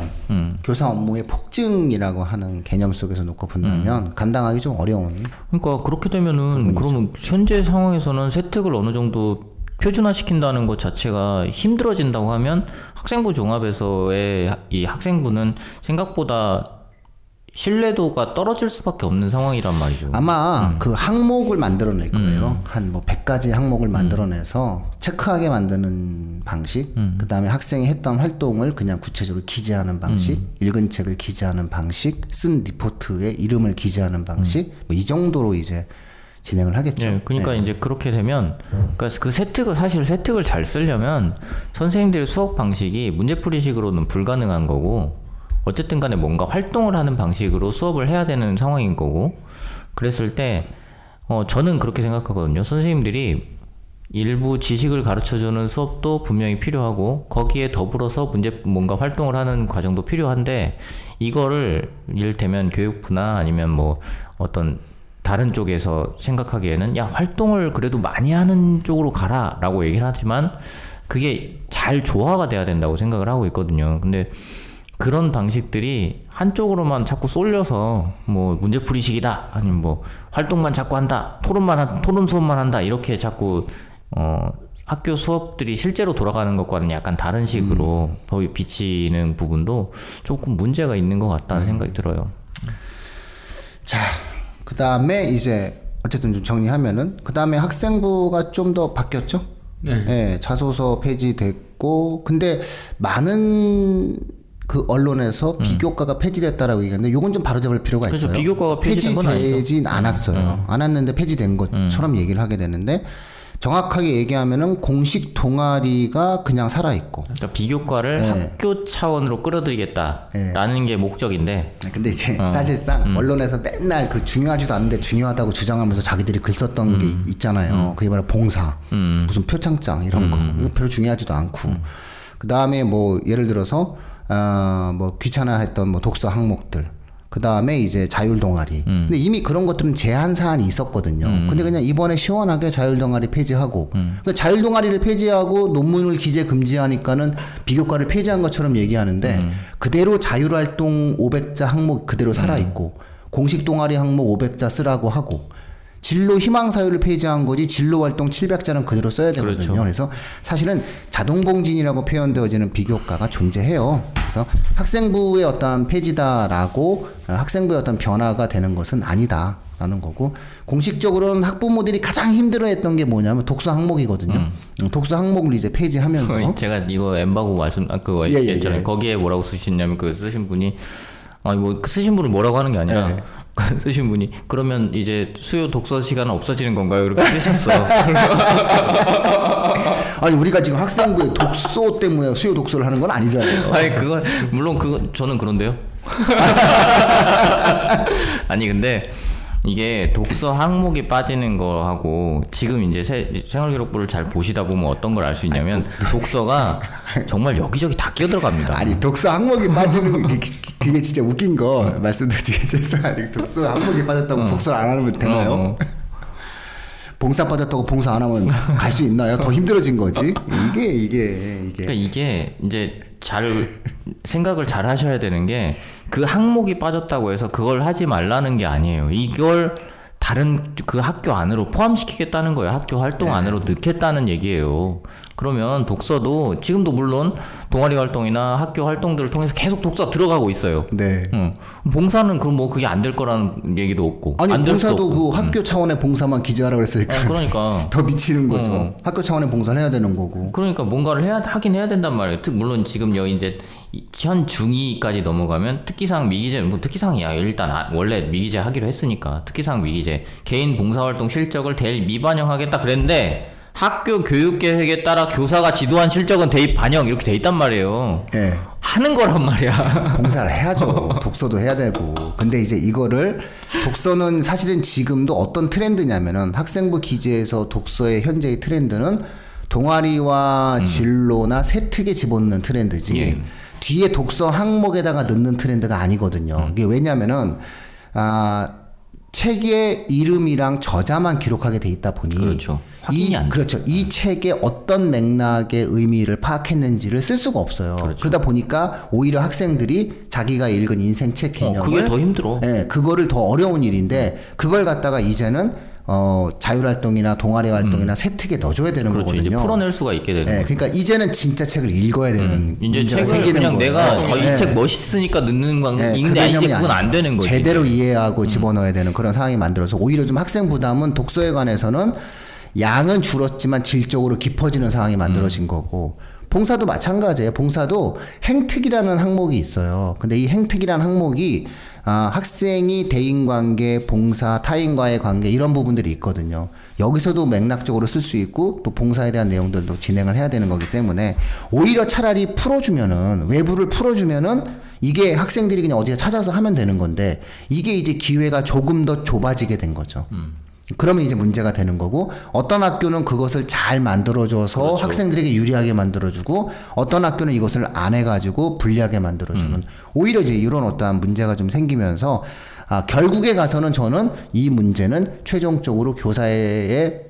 교사 업무의 폭증이라고 하는 개념 속에서 놓고 본다면 음. 감당하기 좀 어려운 그러니까 그렇게 되면은 그러면 현재 상황에서는 세특을 어느 정도 표준화시킨다는 것 자체가 힘들어진다고 하면 학생부 종합에서의 이 학생부는 생각보다 신뢰도가 떨어질 수밖에 없는 상황이란 말이죠. 아마 음. 그 항목을 만들어낼 거예요. 한뭐 100가지 항목을 만들어내서 체크하게 만드는 방식, 음. 그 다음에 학생이 했던 활동을 그냥 구체적으로 기재하는 방식, 음. 읽은 책을 기재하는 방식, 쓴 리포트에 이름을 기재하는 방식, 뭐 이 정도로 이제 진행을 하겠죠. 예, 그러니까 이제 그렇게 되면, 그러니까 그 세특을 사실 세특을 잘 쓰려면 선생님들의 수업 방식이 문제풀이식으로는 불가능한 거고, 어쨌든 간에 뭔가 활동을 하는 방식으로 수업을 해야 되는 상황인 거고, 그랬을 때, 어, 저는 그렇게 생각하거든요. 선생님들이 일부 지식을 가르쳐주는 수업도 분명히 필요하고 거기에 더불어서 문제 뭔가 활동을 하는 과정도 필요한데 이거를 이를테면 교육부나 아니면 뭐 어떤 다른 쪽에서 생각하기에는 야 활동을 그래도 많이 하는 쪽으로 가라라고 얘기를 하지만 그게 잘 조화가 돼야 된다고 생각을 하고 있거든요. 근데 그런 방식들이 한쪽으로만 자꾸 쏠려서 뭐 문제풀이식이다 아니면 뭐 활동만 자꾸 한다 토론만 한, 토론 수업만 한다 이렇게 자꾸 어 학교 수업들이 실제로 돌아가는 것과는 약간 다른 식으로 거기 비치는 부분도 조금 문제가 있는 것 같다는 생각이 들어요. 자, 그 다음에 이제 어쨌든 좀 정리하면은 그 다음에 학생부가 좀 더 바뀌었죠. 네. 예, 자소서 폐지됐고 근데 많은 그 언론에서 비교과가 폐지됐다라고 얘기하는데 요건 좀 바로잡을 필요가 음. 있어요. 비교과가 폐지된 건 아니죠. 음. 폐지되진 않았어요. 않았는데 폐지된 것처럼 얘기를 하게 되는데 정확하게 얘기하면은 공식 동아리가 그냥 살아 있고. 그러니까 비교과를 네. 학교 차원으로 끌어들이겠다라는 게 목적인데 근데 이제 어. 사실상 음. 언론에서 맨날 그 중요하지도 않은데 중요하다고 주장하면서 자기들이 글 썼던 음. 게 있잖아요. 그게 바로 봉사, 무슨 표창장 이런 음. 거. 이거 별로 중요하지도 않고. 그 다음에 뭐 예를 들어서 어 뭐 귀찮아했던 뭐 독서 항목들. 그 다음에 이제 자율 동아리. 음. 근데 이미 그런 것들은 제한 사안이 있었거든요. 근데 그냥 이번에 시원하게 자율 동아리 폐지하고, 음. 그러니까 자율 동아리를 폐지하고 논문을 기재 금지하니까는 비교과를 폐지한 것처럼 얘기하는데 음. 그대로 자율 활동 500자 항목 그대로 살아 있고 공식 동아리 항목 500자 쓰라고 하고 진로 희망 사유를 폐지한 거지 진로 활동 700자는 그대로 써야 되거든요. 그렇죠. 그래서 사실은 자동 공진이라고 표현되어지는 비교과가 존재해요. 그래서 학생부의 어떤 폐지다라고 어, 학생부의 어떤 변화가 되는 것은 아니다 라는 거고 공식적으로는 학부모들이 가장 힘들어했던 게 뭐냐면 독서 항목이거든요. 음, 독서 항목을 이제 폐지하면서 제가 이거 엠바고 말씀 아 그거 예, 예, 했잖아요. 예. 거기에 뭐라고 쓰셨냐면 그 쓰신 분이 아니 뭐그 쓰신 분을 뭐라고 하는 게 아니라 예. 쓰신 분이 그러면 이제 수요 독서 시간은 없어지는 건가요? 이렇게 쓰셨어. 아니 우리가 지금 학생부의 독서 때문에 수요 독서를 하는 건 아니잖아요. 아니 그건 물론 그건 저는 그런데요. 아니 근데 이게 독서 항목이 빠지는 거하고 지금 이제 세- 생활기록부를 잘 보시다 보면 어떤 걸 알 수 있냐면 독서가 정말 여기저기 다 끼어 들어갑니다. 아니 독서 항목이 빠지는 거 그게 진짜 웃긴 거 죄송한데 독서 항목이 빠졌다고 독서를 안 하면 되나요? 어. 봉사 빠졌다고 봉사 안 하면 갈 수 있나요? 더 힘들어진 거지. 이게 이게 이게 그러니까 이게 이제 잘 생각을 잘 하셔야 되는 게 그 항목이 빠졌다고 해서 그걸 하지 말라는 게 아니에요. 이걸 다른 그 학교 안으로 포함시키겠다는 거예요. 학교 활동 안으로 넣겠다는 얘기예요. 그러면 독서도 지금도 물론 동아리 활동이나 학교 활동들을 통해서 계속 독서 들어가고 있어요. 네. 응. 봉사는 그럼 뭐 그게 안 될 거라는 얘기도 없고 아니 봉사도. 그 학교 차원의 봉사만 기재하라 그랬으니까 아, 그러니까 더 미치는 거죠. 어. 학교 차원의 봉사를 해야 되는 거고. 그러니까 뭔가를 해야 하긴 해야 된단 말이에요. 특- 물론 지금 여기 이제 이- 현 중2까지 넘어가면 특기상 미기재 뭐 특기상이야 일단 아- 원래 미기재 하기로 했으니까 특기상 미기재 개인 봉사활동 실적을 대입 미반영하겠다 그랬는데 학교 교육 계획에 따라 교사가 지도한 실적은 대입 반영 이렇게 돼 있단 말이에요. 예. 하는 거란 말이야. 봉사를 해야죠. 독서도 해야 되고. 근데 이제 이거를 독서는 사실은 지금도 어떤 트렌드냐면은 학생부 기재에서 독서의 현재의 트렌드는 동아리와 진로나 세특에 집어넣는 트렌드지. 예. 뒤에 독서 항목에다가 넣는 트렌드가 아니거든요. 이게 왜냐면은 아 책의 이름이랑 저자만 기록하게 돼 있다 보니 그렇죠. 확인이 이. 그렇죠. 이 책의 어떤 맥락의 의미를 파악했는지를 쓸 수가 없어요. 그렇죠. 그러다 보니까 오히려 학생들이 자기가 읽은 인생 책 개념을 어, 그게 더 힘들어. 예, 그거를 더 어려운 일인데 그걸 갖다가 이제는 어, 자율활동이나 동아리 활동이나 세특에 넣어줘야 되는 그렇죠. 이제 거거든요. 풀어낼 수가 있게 되는 예, 거죠. 그러니까 이제는 진짜 책을 읽어야 되는 이제 문제가 책을 생기는 그냥 거예요. 내가 어, 예. 이책 멋있으니까 넣는 건 네, 읽는데 그 이제 그건 안. 되는 거지. 제대로 이제. 이해하고 집어넣어야 되는 그런 상황이 만들어서 오히려 좀 학생 부담은 독서에 관해서는 양은 줄었지만 질적으로 깊어지는 상황이 만들어진 거고 봉사도 마찬가지예요. 봉사도 행특이라는 항목이 있어요. 근데 이 행특이라는 항목이 아, 학생이 대인 관계, 봉사, 타인과의 관계 이런 부분들이 있거든요. 여기서도 맥락적으로 쓸 수 있고 또 봉사에 대한 내용들도 진행을 해야 되는 거기 때문에 오히려 차라리 풀어주면은 외부를 풀어주면은 이게 학생들이 그냥 어디에 찾아서 하면 되는 건데 이게 이제 기회가 조금 더 좁아지게 된 거죠. 그러면 이제 문제가 되는 거고 어떤 학교는 그것을 잘 만들어줘서 학생들에게 유리하게 만들어주고 어떤 학교는 이것을 안 해가지고 불리하게 만들어주는 오히려 이제 이런 어떠한 문제가 좀 생기면서 아, 결국에 가서는 저는 이 문제는 최종적으로 교사의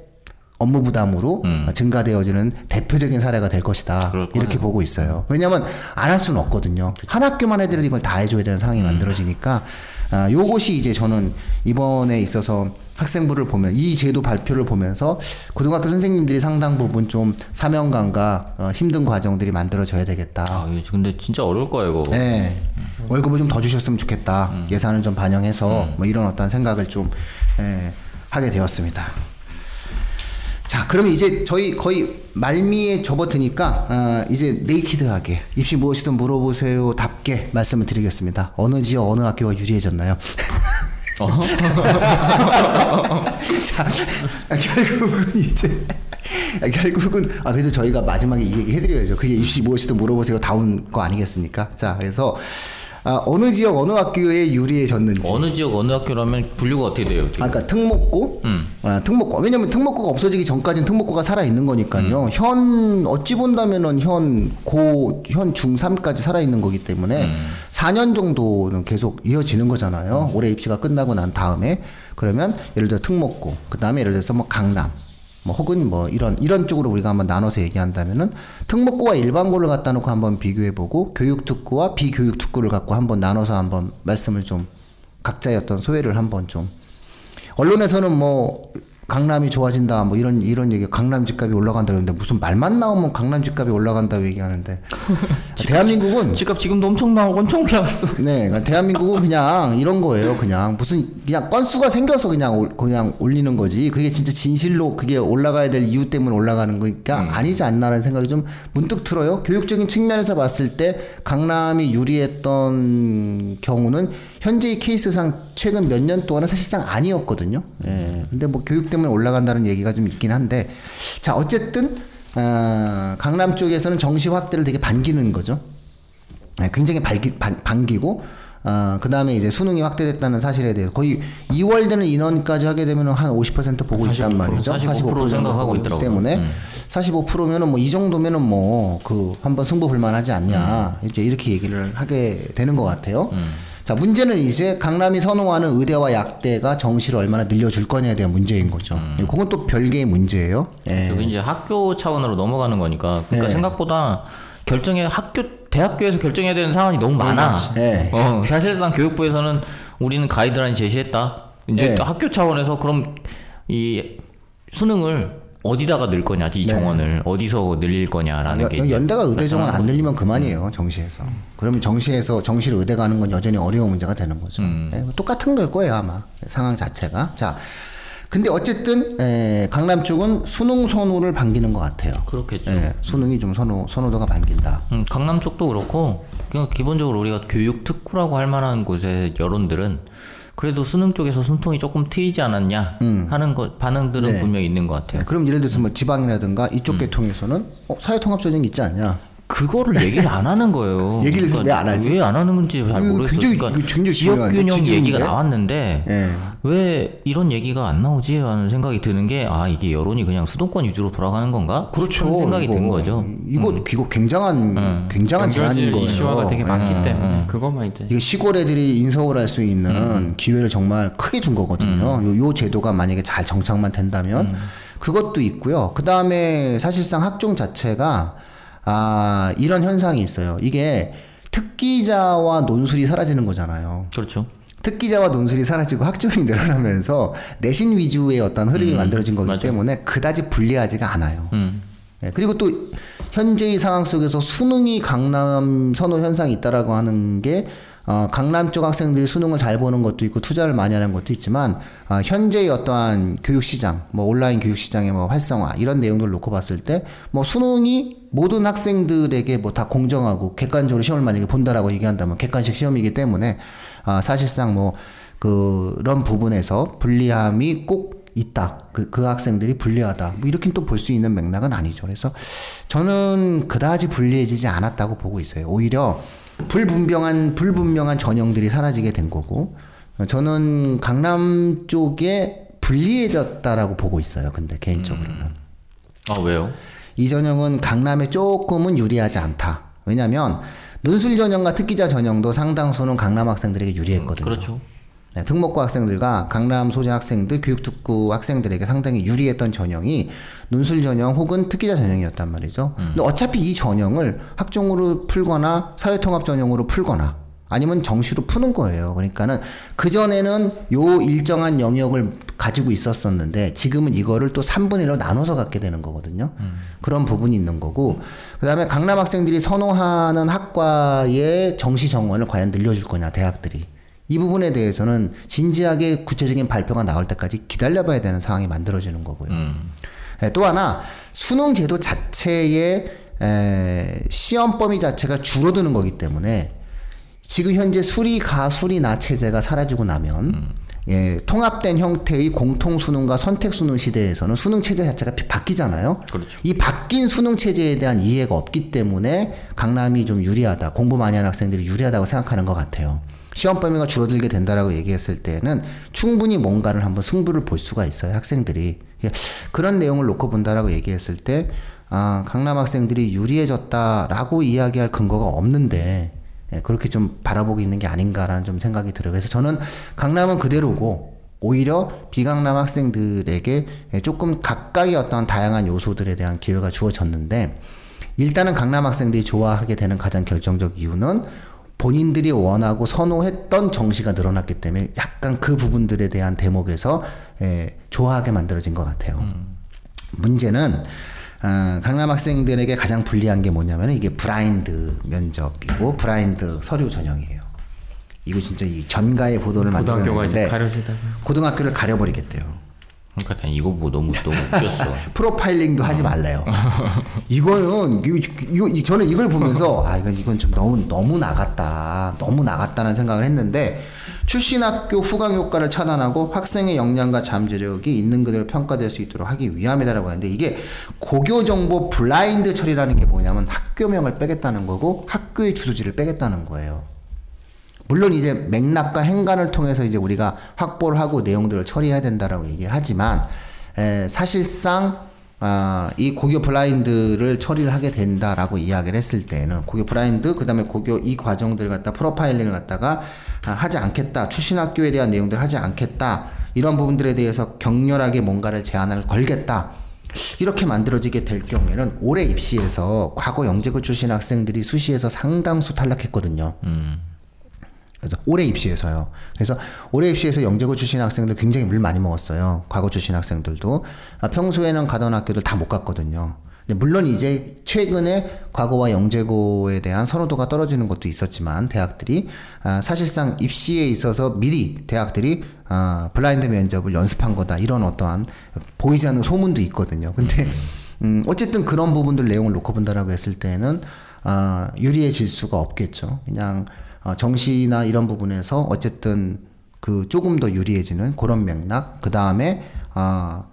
업무 부담으로 증가되어지는 대표적인 사례가 될 것이다. 그럴 이렇게 보고 있어요. 왜냐하면 안 할 수는 없거든요. 한 학교만 해도 이걸 다 해줘야 되는 상황이 만들어지니까 아, 요것이 이제 저는 이번에 있어서 학생부를 보면 이 제도 발표를 보면서 고등학교 선생님들이 상당 부분 좀 사명감과 어, 힘든 과정들이 만들어져야 되겠다. 아, 이거 근데 진짜 어려울 거야 이거. 네. 월급을 좀 더 주셨으면 좋겠다. 예산을 좀 반영해서 뭐 이런 어떤 생각을 좀 예, 하게 되었습니다. 자, 그러면 이제 저희 거의 말미에 접어드니까 어, 이제 네이키드하게 입시 무엇이든 물어보세요 답게 말씀을 드리겠습니다. 어느 지역 어느 학교가 유리해졌나요? 자, 아, 결국은 이제 아, 결국은 아 그래도 저희가 마지막에 이 얘기 해드려야죠. 그게 입시 무엇이든 물어보세요 다운 거 아니겠습니까? 자, 그래서 아, 어느 지역 어느 학교에 유리해졌는지. 어느 지역 어느 학교라면 분류가 어떻게 돼요? 지금? 아, 그러니까 특목고, 아, 특목고. 왜냐면 특목고가 없어지기 전까지는 특목고가 살아 있는 거니까요. 현 어찌 본다면은 현 고, 현 중3까지 살아 있는 거기 때문에 4년 정도는 계속 이어지는 거잖아요. 올해 입시가 끝나고 난 다음에 그러면 예를 들어 특목고, 그 다음에 예를 들어서 뭐 강남. 뭐 혹은 뭐 이런 이런 쪽으로 우리가 한번 나눠서 얘기한다면은 특목고와 일반고를 갖다 놓고 한번 비교해 보고 교육특구와 비교육특구를 갖고 한번 나눠서 한번 말씀을 좀 각자의 어떤 소외를 한번 좀. 언론에서는 뭐 강남이 좋아진다 뭐 이런 이런 얘기 강남 집값이 올라간다 그러는데 무슨 말만 나오면 강남 집값이 올라간다고 얘기하는데 대한민국은 집값 지금도 엄청 나오고 엄청 올라갔어. 네, 그러니까 대한민국은 그냥 이런 거예요. 그냥 무슨 그냥 건수가 생겨서 그냥 올, 그냥 올리는 거지. 그게 진짜 진실로 그게 올라가야 될 이유 때문에 올라가는 거니까 아니지 않나라는 생각이 좀 문득 들어요. 교육적인 측면에서 봤을 때 강남이 유리했던 경우는 현재 의 케이스상 최근 몇 년 동안은 사실상 아니었거든요. 예. 근데 뭐 교육 때문에 올라간다는 얘기가 좀 있긴 한데 자 어쨌든 어, 강남 쪽에서는 정시 확대를 되게 반기는 거죠. 예, 굉장히 발기, 반, 반기고 어, 그 다음에 이제 수능이 확대됐다는 사실에 대해서 거의 2월 되는 인원까지 하게 되면 한 50% 보고 있단 45%, 말이죠. 45% 생각하고 보고 있기. 때문에 45%면은 뭐 이 정도면은 뭐 그 한번 승부 불만하지 않냐 이제 이렇게 얘기를 하게 되는 것 같아요. 자 문제는 이제 강남이 선호하는 의대와 약대가 정시를 얼마나 늘려줄 거냐에 대한 문제인 거죠. 그건 또 별개의 문제예요. 예. 저기 이제 학교 차원으로 넘어가는 거니까 그러니까 네. 생각보다 결정해 학교 대학교에서 결정해야 되는 상황이 너무 많아. 네. 어, 사실상 교육부에서는 우리는 가이드라인 제시했다. 이제 네. 또 학교 차원에서 그럼 이 수능을 어디다가 넣을 거냐, 이 네. 정원을 어디서 늘릴 거냐라는 게 연- 이제 연대가 의대 정원 안 늘리면 그만이에요 정시에서. 그러면 정시에서 정시를 의대 가는 건 여전히 어려운 문제가 되는 거죠. 예, 뭐 똑같은 걸 거예요 아마 상황 자체가. 자, 근데 어쨌든 에, 강남 쪽은 수능 선호를 반기는 것 같아요. 그렇겠죠. 예, 수능이 좀 선호 선호도가 반긴다. 음, 강남 쪽도 그렇고 그냥 기본적으로 우리가 교육 특구라고 할 만한 곳의 여론들은 그래도 수능 쪽에서 숨통이 조금 트이지 않았냐 하는 거 반응들은 음. 네. 분명히 있는 것 같아요. 예, 그럼 예를 들어서 뭐 지방이라든가 이쪽 계통에서는 어, 사회통합전형 있지 않냐? 그거를 얘기를 안 하는 거예요. 얘기를 왜안 하지? 왜 안 하는 건지 잘 모르겠어요. 굉장히- 그러니까 굉장히 지역 균형? 얘기가 나왔는데 예. 왜 이런 얘기가 안 나오지? 하는 생각이 드는 게 아 이게 여론이 그냥 수도권 위주로 돌아가는 건가? 그렇죠. 그런 생각이 이거, 든 거죠. 이거 이거 굉장한 굉장한 제안인 연결질 거예요. 이슈화가 되게 예. 많기 때문에 그것만 이제 이게 시골 애들이 인서울 할 수 있는 기회를 정말 크게 준 거거든요. 요, 요 제도가 만약에 잘 정착만 된다면 그것도 있고요. 그 다음에 사실상 학종 자체가 아 이런 현상이 있어요. 이게 특기자와 논술이 사라지는 거잖아요. 그렇죠. 특기자와 논술이 사라지고 학종이 늘어나면서 내신 위주의 어떤 흐름이 만들어진 거기 맞아요. 때문에 그다지 불리하지가 않아요. 음. 예, 그리고 또 현재의 상황 속에서 수능이 강남 선호 현상이 있다라고 하는 게 어, 강남 쪽 학생들이 수능을 잘 보는 것도 있고 투자를 많이 하는 것도 있지만 어, 현재의 어떠한 교육 시장, 뭐 온라인 교육 시장의 뭐 활성화 이런 내용들을 놓고 봤을 때 뭐 수능이 모든 학생들에게 뭐 다 공정하고 객관적으로 시험을 만약에 본다라고 얘기한다면 객관식 시험이기 때문에 아, 사실상 뭐 그런 부분에서 불리함이 꼭 있다. 그, 그 학생들이 불리하다. 뭐 이렇게 또 볼 수 있는 맥락은 아니죠. 그래서 저는 그다지 불리해지지 않았다고 보고 있어요. 오히려 불분명한, 불분명한 전형들이 사라지게 된 거고, 어, 저는 강남 쪽에 불리해졌다라고 보고 있어요. 근데 개인적으로는. 아 왜요? 이 전형은 강남에 조금은 유리하지 않다. 왜냐면 논술 전형과 특기자 전형도 상당수는 강남 학생들에게 유리했거든요. 그렇죠. 네, 특목고 학생들과 강남 소재 학생들, 교육특구 학생들에게 상당히 유리했던 전형이 논술 전형 혹은 특기자 전형이었단 말이죠. 근데 어차피 이 전형을 학종으로 풀거나 사회통합 전형으로 풀거나 아니면 정시로 푸는 거예요. 그러니까는 그전에는 요 일정한 영역을 가지고 있었었는데 지금은 이거를 또 3분의 1로 나눠서 갖게 되는 거거든요. 그런 부분이 있는 거고 그 다음에 강남 학생들이 선호하는 학과의 정시 정원을 과연 늘려줄 거냐, 대학들이. 이 부분에 대해서는 진지하게 구체적인 발표가 나올 때까지 기다려봐야 되는 상황이 만들어지는 거고요. 예, 또 하나 수능 제도 자체의 에, 시험 범위 자체가 줄어드는 거기 때문에 지금 현재 수리 가 수리 나 체제가 사라지고 나면 예, 통합된 형태의 공통 수능과 선택 수능 시대에서는 수능 체제 자체가 피- 바뀌잖아요. 그렇죠. 이 바뀐 수능 체제에 대한 이해가 없기 때문에 강남이 좀 유리하다. 공부 많이 하는 학생들이 유리하다고 생각하는 것 같아요. 시험 범위가 줄어들게 된다라고 얘기했을 때는 충분히 뭔가를 한번 승부를 볼 수가 있어요. 학생들이 예, 그런 내용을 놓고 본다라고 얘기했을 때 아, 강남 학생들이 유리해졌다라고 이야기할 근거가 없는데 예, 그렇게 좀 바라보고 있는 게 아닌가라는 좀 생각이 들어요. 그래서 저는 강남은 그대로고 오히려 비강남 학생들에게 예, 조금 가까이 어떤 다양한 요소들에 대한 기회가 주어졌는데 일단은 강남 학생들이 좋아하게 되는 가장 결정적 이유는 본인들이 원하고 선호했던 정시가 늘어났기 때문에 약간 그 부분들에 대한 대목에서 예, 좋아하게 만들어진 것 같아요. 문제는 어, 강남 학생들에게 가장 불리한 게 뭐냐면 이게 블라인드 면접이고 블라인드 서류 전형이에요. 이거 진짜 이 전가의 보도를 고등학교가 이제 만들었는데 가려지다가 고등학교를 가려버리겠대요. 그러니까 난 이거 보고 너무 너무 웃겼어. 프로파일링도 하지 말래요. 이거는 이거, 이거 이- 저는 이걸 보면서 아 이건 이건 좀 너무 너무 나갔다 너무 나갔다는 생각을 했는데 출신 학교 후광 효과를 차단하고 학생의 역량과 잠재력이 있는 그대로 평가될 수 있도록 하기 위함이다라고 하는데 이게 고교 정보 블라인드 처리라는 게 뭐냐면 학교명을 빼겠다는 거고 학교의 주소지를 빼겠다는 거예요. 물론 이제 맥락과 행간을 통해서 이제 우리가 확보를 하고 내용들을 처리해야 된다라고 얘기를 하지만 에, 사실상 아, 이 고교 블라인드를 처리를 하게 된다라고 이야기를 했을 때는 고교 블라인드 그다음에 고교 이 과정들 갖다 프로파일링을 갖다가 아, 하지 않겠다 출신 학교에 대한 내용들 하지 않겠다 이런 부분들에 대해서 격렬하게 뭔가를 제안을 걸겠다 이렇게 만들어지게 될 경우에는 올해 입시에서 과거 영재고 출신 학생들이 수시에서 상당수 탈락했거든요. 그래서 올해 입시에서요. 그래서 올해 입시에서 영재고 출신 학생들 굉장히 물 많이 먹었어요. 과거 출신 학생들도 아, 평소에는 가던 학교들 다 못 갔거든요. 물론 이제 최근에 과거와 영재고에 대한 선호도가 떨어지는 것도 있었지만 대학들이 아, 사실상 입시에 있어서 미리 대학들이 아, 블라인드 면접을 연습한 거다 이런 어떠한 보이지 않는 소문도 있거든요. 근데 음, 어쨌든 그런 부분들 내용을 놓고 본다라고 했을 때는 아, 유리해질 수가 없겠죠. 그냥 어, 정시나 이런 부분에서 어쨌든 그 조금 더 유리해지는 그런 맥락. 그 다음에 아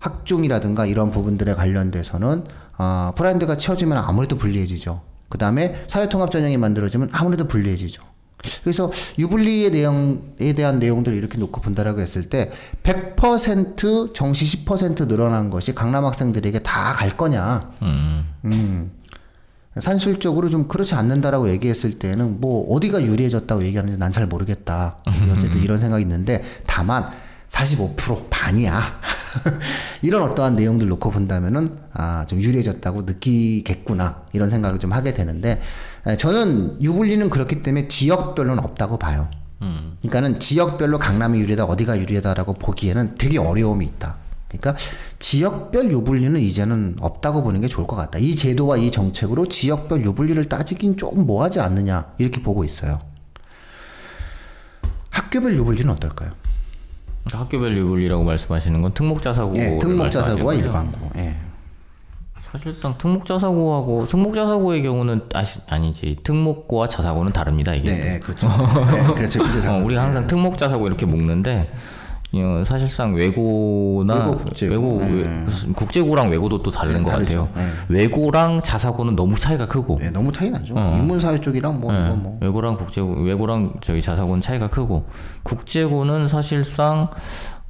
학종이라든가 이런 부분들에 관련돼서는 아 브랜드가 채워지면 아무래도 불리해지죠. 그 다음에 사회통합 전형이 만들어지면 아무래도 불리해지죠. 그래서 유불리의 내용에 대한 내용들을 이렇게 놓고 본다라고 했을 때 100% 정시 10% 늘어난 것이 강남 학생들에게 다 갈 거냐? 음. 산술적으로 좀 그렇지 않는다라고 얘기했을 때는 뭐 어디가 유리해졌다고 얘기하는지 난 잘 모르겠다. 어쨌든 이런 생각이 있는데 다만 45% 반이야. 이런 어떠한 내용들 놓고 본다면은 아, 좀 유리해졌다고 느끼겠구나. 이런 생각을 좀 하게 되는데 에, 저는 유불리는 그렇기 때문에 지역별로는 없다고 봐요. 그러니까는 지역별로 강남이 유리하다, 어디가 유리하다라고 보기에는 되게 어려움이 있다. 그러니까 지역별 유불리는 이제는 없다고 보는 게 좋을 것 같다. 이 제도와 이 정책으로 지역별 유불리를 따지긴 조금 뭐하지 않느냐 이렇게 보고 있어요. 학교별 유불리는 어떨까요? 학교별 유불리라고 말씀하시는 건 특목자사고 예, 특목자사고와 일반고. 예. 사실상 특목자사고하고 특목자사고의 경우는 아시, 아니지 특목고와 자사고는 다릅니다 이게. 네, 예, 그렇죠. 네, 그렇죠. 이제 어, 우리가 항상 특목자사고 이렇게 묶는데 어, 사실상 외고나 외고, 국제고. 외고, 외- 국제고랑 외고도 또 다른 것 다르죠. 같아요. 외고랑 자사고는 너무 차이가 크고 네, 너무 차이 나죠. 인문사회 쪽이랑 뭐, 이거 뭐. 외고랑 국제고 외고랑 저기 자사고는 차이가 크고 국제고는 사실상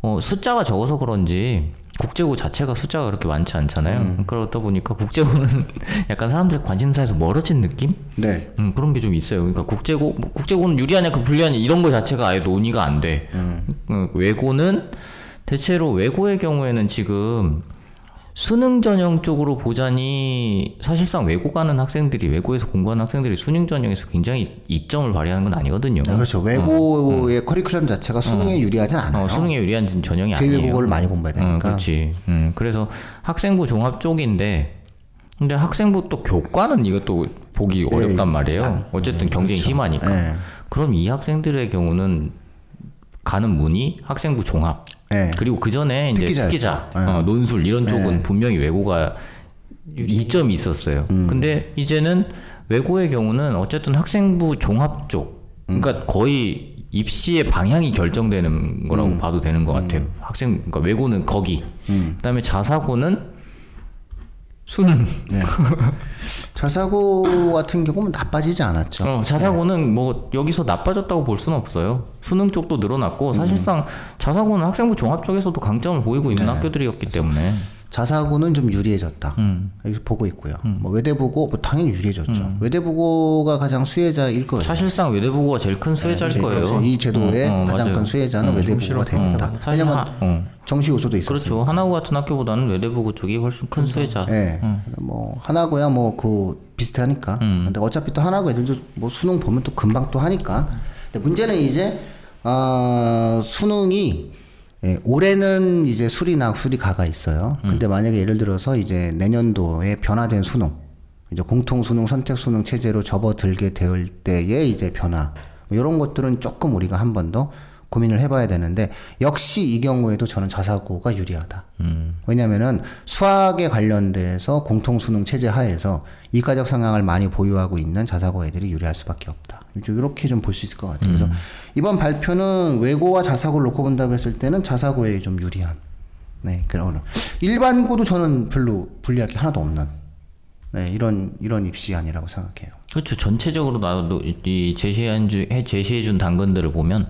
어, 숫자가 적어서 그런지 국제고 자체가 숫자가 그렇게 많지 않잖아요. 음. 그러다 보니까 국제고는 약간 사람들 관심사에서 멀어진 느낌? 네. 음, 그런 게 좀 있어요. 그러니까 국제고 뭐 국제고는 유리하냐 그 불리하냐 이런 거 자체가 아예 논의가 안 돼. 음, 외고는 대체로 외고의 경우에는 지금 수능 전형 쪽으로 보자니 사실상 외고 가는 학생들이 외고에서 공부하는 학생들이 수능 전형에서 굉장히 이점을 발휘하는 건 아니거든요. 네, 그렇죠. 외고의 커리큘럼 자체가 수능에 유리하진 않아요. 어, 수능에 유리한 전형이 아니에요. 제외국어를 많이 공부해야 응, 되니까. 그렇지. 음, 그래서 학생부 종합 쪽인데, 근데 학생부 또 교과는 이것도 보기 어렵단 말이에요. 어쨌든 경쟁이 심하니까. 네. 그럼 이 학생들의 경우는 가는 문이 학생부 종합. 네. 그리고 그 전에 이제. 특기자, 어, 논술 이런 쪽은 분명히 외고가 이점이 있었어요. 근데 이제는 외고의 경우는 어쨌든 학생부 종합 쪽, 그러니까 거의 입시의 방향이 결정되는 거라고 봐도 되는 것 같아요. 학생, 그러니까 외고는 거기, 그다음에 자사고는 수능. 자사고 같은 경우는 나빠지지 않았죠. 어, 자사고는 뭐 여기서 나빠졌다고 볼 수는 없어요. 수능 쪽도 늘어났고 사실상 자사고는 학생부 종합 쪽에서도 강점을 보이고 있는 학교들이었기 때문에 자사고는 좀 유리해졌다. 이렇게 보고 있고요. 뭐 외대부고 뭐 당연히 유리해졌죠. 외대부고가 가장 수혜자일 거예요. 사실상 외대부고가 제일 큰 수혜자일 거예요. 이 제도의 어, 어, 가장 맞아요. 큰 수혜자는 외대부고가 되겠다. 사실 왜냐면 하, 어. 정시 요소도 있었어요. 그렇죠. 하나고 같은 학교보다는 외대부고 쪽이 훨씬 큰 수혜자. 예. 뭐 하나고야 뭐 그 비슷하니까. 근데 어차피 또 하나고 애들도 뭐 수능 보면 또 금방 또 하니까. 근데 문제는 이제 어, 수능이 예, 올해는 이제 수리나 수리가가 있어요. 근데 만약에 예를 들어서 이제 내년도에 변화된 수능, 이제 공통 수능, 선택 수능 체제로 접어들게 될 때의 이제 변화, 뭐 이런 것들은 조금 우리가 한 번 더 고민을 해봐야 되는데 역시 이 경우에도 저는 자사고가 유리하다. 왜냐면은 수학에 관련돼서 공통 수능 체제 하에서 이과적 성향을 많이 보유하고 있는 자사고 애들이 유리할 수밖에 없다. 좀 이렇게 좀 볼 수 있을 것 같아요. 그래서 이번 발표는 외고와 자사고를 놓고 본다고 했을 때는 자사고에 좀 유리한. 네, 그런 일반고도 저는 별로 불리할 게 하나도 없는. 네, 이런 이런 입시안이라고 생각해요. 그렇죠. 전체적으로 나도 이 제시한 주, 해 제시해 준 당근들을 보면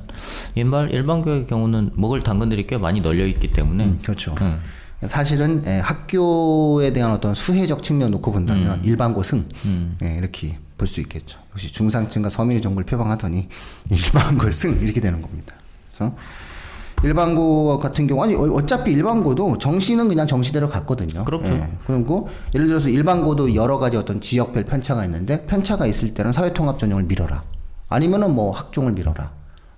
일반 일반 교육의 경우는 먹을 당근들이 꽤 많이 널려 있기 때문에 음, 그렇죠. 사실은 예, 학교에 대한 어떤 수혜적 측면 놓고 본다면 일반고 승 예, 이렇게 볼 수 있겠죠. 역시 중상층과 서민의 정부를 표방하더니 일반고 승 이렇게 되는 겁니다. 그래서 일반고 같은 경우 아니 어- 어차피 일반고도 정시는 그냥 정시대로 갔거든요. 그렇죠. 예, 그리고 예를 들어서 일반고도 여러 가지 어떤 지역별 편차가 있는데 편차가 있을 때는 사회통합 전형을 밀어라. 아니면은 뭐 학종을 밀어라.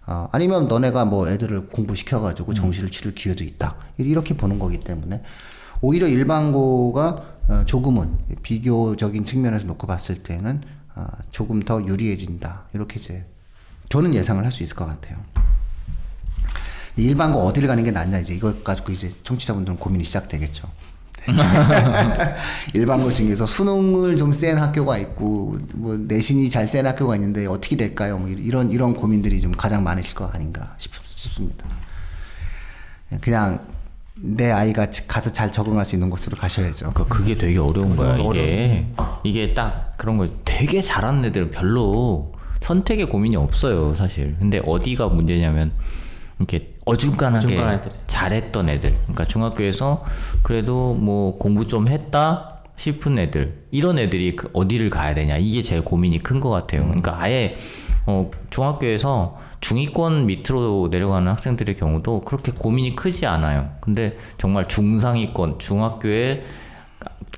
아, 아니면 너네가 뭐 애들을 공부시켜가지고 정시를 치를 기회도 있다. 이렇게 보는 거기 때문에 오히려 일반고가 어, 조금은 비교적인 측면에서 놓고 봤을 때는 아, 조금 더 유리해진다. 이렇게 이제 저는 예상을 할 수 있을 것 같아요. 일반고 어디를 가는 게 낫냐 이제 이것 가지고 이제 청취자분들은 고민이 시작되겠죠. 일반고 중에서 수능을 좀 센 학교가 있고 뭐 내신이 잘 센 학교가 있는데 어떻게 될까요? 뭐 이런 이런 고민들이 좀 가장 많으실 거 아닌가 싶, 싶습니다. 그냥 내 아이가 가서 잘 적응할 수 있는 곳으로 가셔야죠. 그러니까 그게 되게 어려운 거야 이게. 이게 딱 그런 거 되게 잘하는 애들은 별로 선택에 고민이 없어요 사실. 근데 어디가 문제냐면 이렇게 어중간하게 어중간한 애들. 잘했던 애들. 그러니까 중학교에서 그래도 뭐 공부 좀 했다 싶은 애들. 이런 애들이 그 어디를 가야 되냐. 이게 제일 고민이 큰 것 같아요. 그러니까 아예 어, 중학교에서 중위권 밑으로 내려가는 학생들의 경우도 그렇게 고민이 크지 않아요 근데 정말 중상위권 중학교에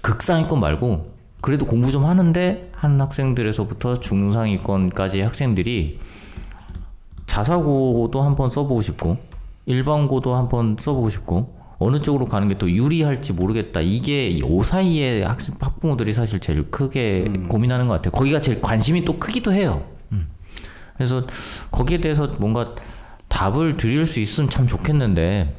극상위권 말고 그래도 공부 좀 하는데 하는 학생들에서부터 중상위권까지 학생들이 자사고도 한번 써보고 싶고 일반고도 한번 써보고 싶고 어느 쪽으로 가는 게더 유리할지 모르겠다. 이게 이 사이의 학생 학부모들이 사실 제일 크게 고민하는 것 같아요. 거기가 제일 관심이 또 크기도 해요. 음. 그래서 거기에 대해서 뭔가 답을 드릴 수 있으면 참 좋겠는데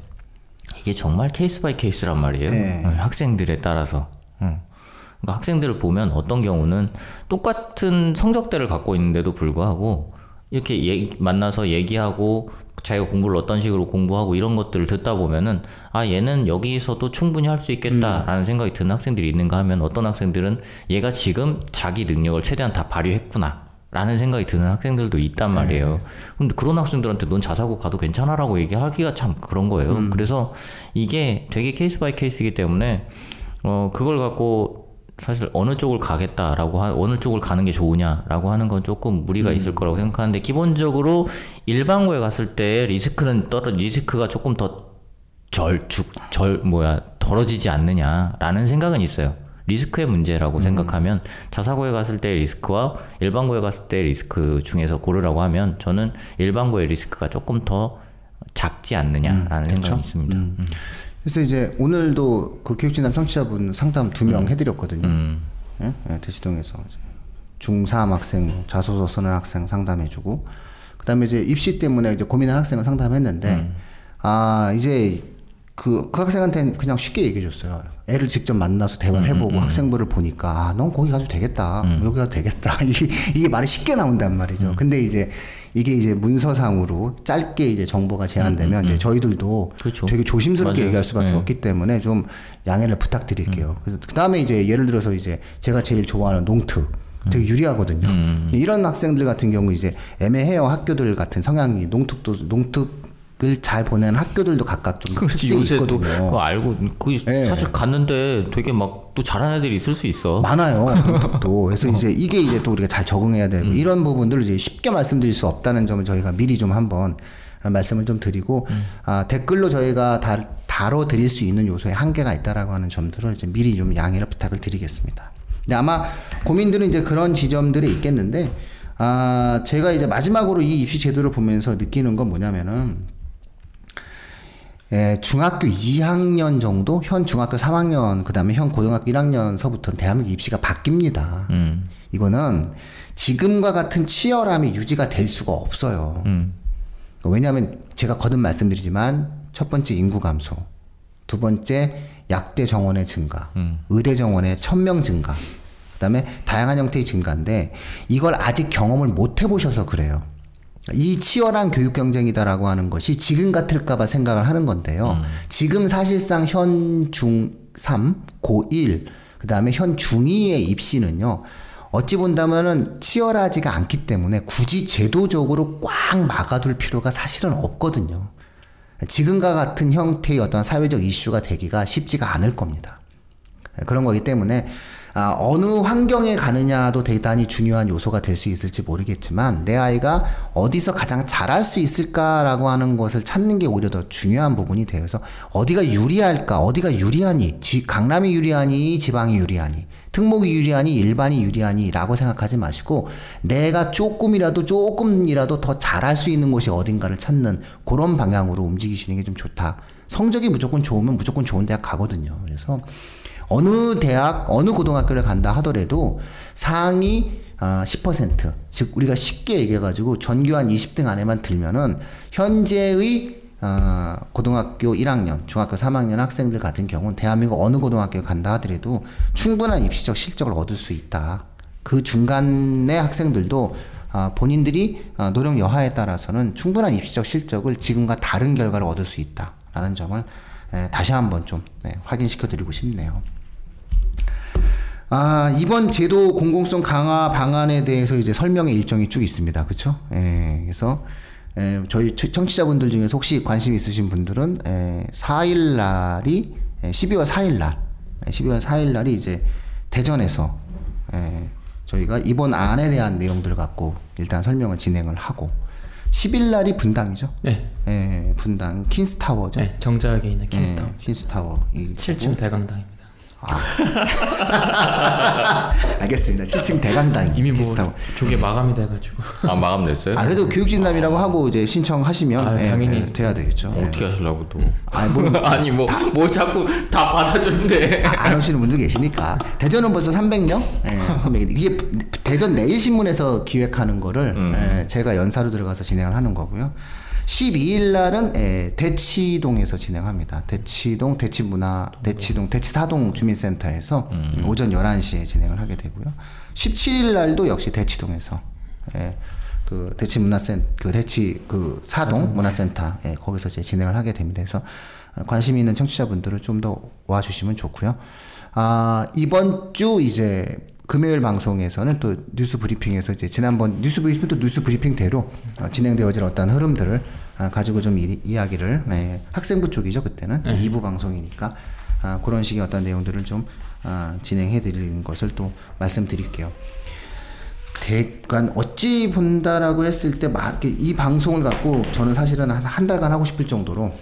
이게 정말 case by case란 말이에요. 네. 어, 학생들에 따라서. 어. 그러니까 학생들을 보면 어떤 경우는 똑같은 성적대를 갖고 있는데도 불구하고 이렇게 얘기- 만나서 얘기하고 자기가 공부를 어떤 식으로 공부하고 이런 것들을 듣다 보면은 아 얘는 여기서도 충분히 할 수 있겠다라는 생각이 드는 학생들이 있는가 하면 어떤 학생들은 얘가 지금 자기 능력을 최대한 다 발휘했구나 라는 생각이 드는 학생들도 있단 말이에요. 근데 그런 학생들한테 넌 자사고 가도 괜찮아라고 얘기하기가 참 그런 거예요. 그래서 이게 되게 case by case이기 때문에 어 그걸 갖고 사실 어느 쪽을 가겠다라고 하, 어느 쪽을 가는 게 좋으냐라고 하는 건 조금 무리가 있을 거라고 생각하는데 기본적으로 일반고에 갔을 때 리스크는 떨어 리스크가 조금 더 절죽절 뭐야 덜어지지 않느냐라는 생각은 있어요. 리스크의 문제라고 생각하면 자사고에 갔을 때의 리스크와 일반고에 갔을 때의 리스크 중에서 고르라고 하면 저는 일반고의 리스크가 조금 더 작지 않느냐라는 생각이 있습니다. 음. 그래서 이제 오늘도 그 교육진담 청취자분 상담 두 명 해드렸거든요. 예? 예, 대치동에서 이제 중3 학생 자소서 쓰는 학생 상담해주고 그다음에 이제 입시 때문에 이제 고민하는 학생을 상담했는데 아 이제 그, 그 학생한테는 그냥 쉽게 얘기해 줬어요. 애를 직접 만나서 대화를 해보고 학생부를 보니까 아, 넌 거기 가도 되겠다. 여기 가도 되겠다. 이게, 이게 말이 쉽게 나온단 말이죠. 근데 이제 이게 이제 문서상으로 짧게 이제 정보가 제한되면 이제 저희들도 그렇죠. 되게 조심스럽게 맞아요. 얘기할 수밖에 네. 없기 때문에 좀 양해를 부탁드릴게요. 그래서 그 다음에 이제 예를 들어서 이제 제가 제일 좋아하는 농특 되게 유리하거든요. 이런 학생들 같은 경우 이제 애매해요 학교들 같은 성향이 농특도 농특을 잘 보내는 학교들도 각각 좀 그렇지 특징이 요새 또 있거든요. 그거 알고 그 예. 사실 갔는데 되게 막 또 잘하는 애들이 있을 수 있어. 많아요. 농특도. 그래서 이제 이게 이제 또 우리가 잘 적응해야 되고 이런 부분들을 이제 쉽게 말씀드릴 수 없다는 점을 저희가 미리 좀 한번 말씀을 좀 드리고 아, 댓글로 저희가 다, 다뤄 드릴 수 있는 요소에 한계가 있다라고 하는 점들을 이제 미리 좀 양해를 부탁을 드리겠습니다. 근데 아마 고민들은 이제 그런 지점들이 있겠는데 아, 제가 이제 마지막으로 이 입시 제도를 보면서 느끼는 건 뭐냐면은 예, 중학교 2학년 정도, 현 중학교 3학년, 그 다음에 현 고등학교 1학년서부터 대한민국 입시가 바뀝니다. 이거는 지금과 같은 치열함이 유지가 될 수가 없어요. 왜냐하면 제가 거듭 말씀드리지만 첫 번째 인구 감소, 두 번째 약대 정원의 증가, 의대 정원의 천명 증가, 그 다음에 다양한 형태의 증가인데 이걸 아직 경험을 못 해보셔서 그래요. 이 치열한 교육 경쟁이다라고 하는 것이 지금 같을까봐 생각을 하는 건데요. 지금 사실상 현 중3, 고1, 그 다음에 현 중2의 입시는요. 어찌 본다면은 치열하지가 않기 때문에 굳이 제도적으로 꽉 막아둘 필요가 사실은 없거든요. 지금과 같은 형태의 어떤 사회적 이슈가 되기가 쉽지가 않을 겁니다. 그런 거기 때문에 아, 어느 환경에 가느냐도 대단히 중요한 요소가 될 수 있을지 모르겠지만 내 아이가 어디서 가장 잘할 수 있을까라고 하는 것을 찾는 게 오히려 더 중요한 부분이 되어서 어디가 유리할까 어디가 유리하니 지, 강남이 유리하니 지방이 유리하니 특목이 유리하니 일반이 유리하니라고 생각하지 마시고 내가 조금이라도 조금이라도 더 잘할 수 있는 곳이 어딘가를 찾는 그런 방향으로 움직이시는 게 좀 좋다. 성적이 무조건 좋으면 무조건 좋은 대학 가거든요. 그래서 어느 대학, 어느 고등학교를 간다 하더라도 상위 아, 10%, 즉 우리가 쉽게 얘기해가지고 전교 한 20등 안에만 들면은 현재의 아, 고등학교 1학년, 중학교 3학년 학생들 같은 경우는 대한민국 어느 고등학교에 간다 하더라도 충분한 입시적 실적을 얻을 수 있다. 그 중간의 학생들도 아, 본인들이 아, 노력 여하에 따라서는 충분한 입시적 실적을 지금과 다른 결과를 얻을 수 있다라는 점을 에, 다시 한번 좀 네, 확인시켜 드리고 싶네요. 아, 이번 제도 공공성 강화 방안에 대해서 이제 설명의 일정이 쭉 있습니다. 그렇죠? 예, 그래서 에, 저희 처- 청취자분들 중에서 혹시 관심 있으신 분들은 에, 4일 날이 에, 12월 4일 날, 에, 12월 4일 날이 이제 대전에서 에, 저희가 이번 안에 대한 내용들을 갖고 일단 설명을 진행을 하고 10일 날이 분당이죠. 네. 예, 분당 킨스타워죠. 네. 정자에 있는 킨스타운. 예, 킨스타워. 이 7층 대강당입니다. 알겠습니다. 7층 대강당 이미 뭐 킨스타워. 조개 마감이 돼가지고. 아 마감 됐어요? 아, 그래도 교육진담이라고 하고 이제 신청하시면 아, 예, 당연히. 예, 돼야 되겠죠. 예. 어떻게 하시려고 또? 아니, 뭐, 아니 뭐뭐 자꾸 다 받아주는데. 아, 안 오시는 분도 계시니까. 대전은 벌써 300명? 예, 300. 이게 대전 내일 신문에서 기획하는 거를 예, 제가 연사로 들어가서 진행을 하는 거고요. 12일 날은 예, 대치동에서 진행합니다. 대치동, 대치문화, 대치동, 대치사동 주민센터에서 오전 11시에 진행을 하게 되고요. 17일 날도 역시 대치동에서 예, 그 대치 문화센 그 대치 그 사동 문화센터 예, 거기서 이제 진행을 하게 됩니다. 그래서 어, 관심 있는 청취자분들은 좀 더 와주시면 좋고요. 아 이번 주 이제 금요일 방송에서는 또 뉴스 브리핑에서 이제 지난번 뉴스 브리핑도 뉴스 브리핑대로 어, 진행되어질 어떤 흐름들을 아, 가지고 좀 이, 이야기를 네, 학생부 쪽이죠 그때는 이 2부 방송이니까 아, 그런 식의 어떤 내용들을 좀 아, 진행해 드리는 것을 또 말씀드릴게요. 대관 어찌 본다라고 했을 때이 방송을 갖고 저는 사실은 한, 한 달간 하고 싶을 정도로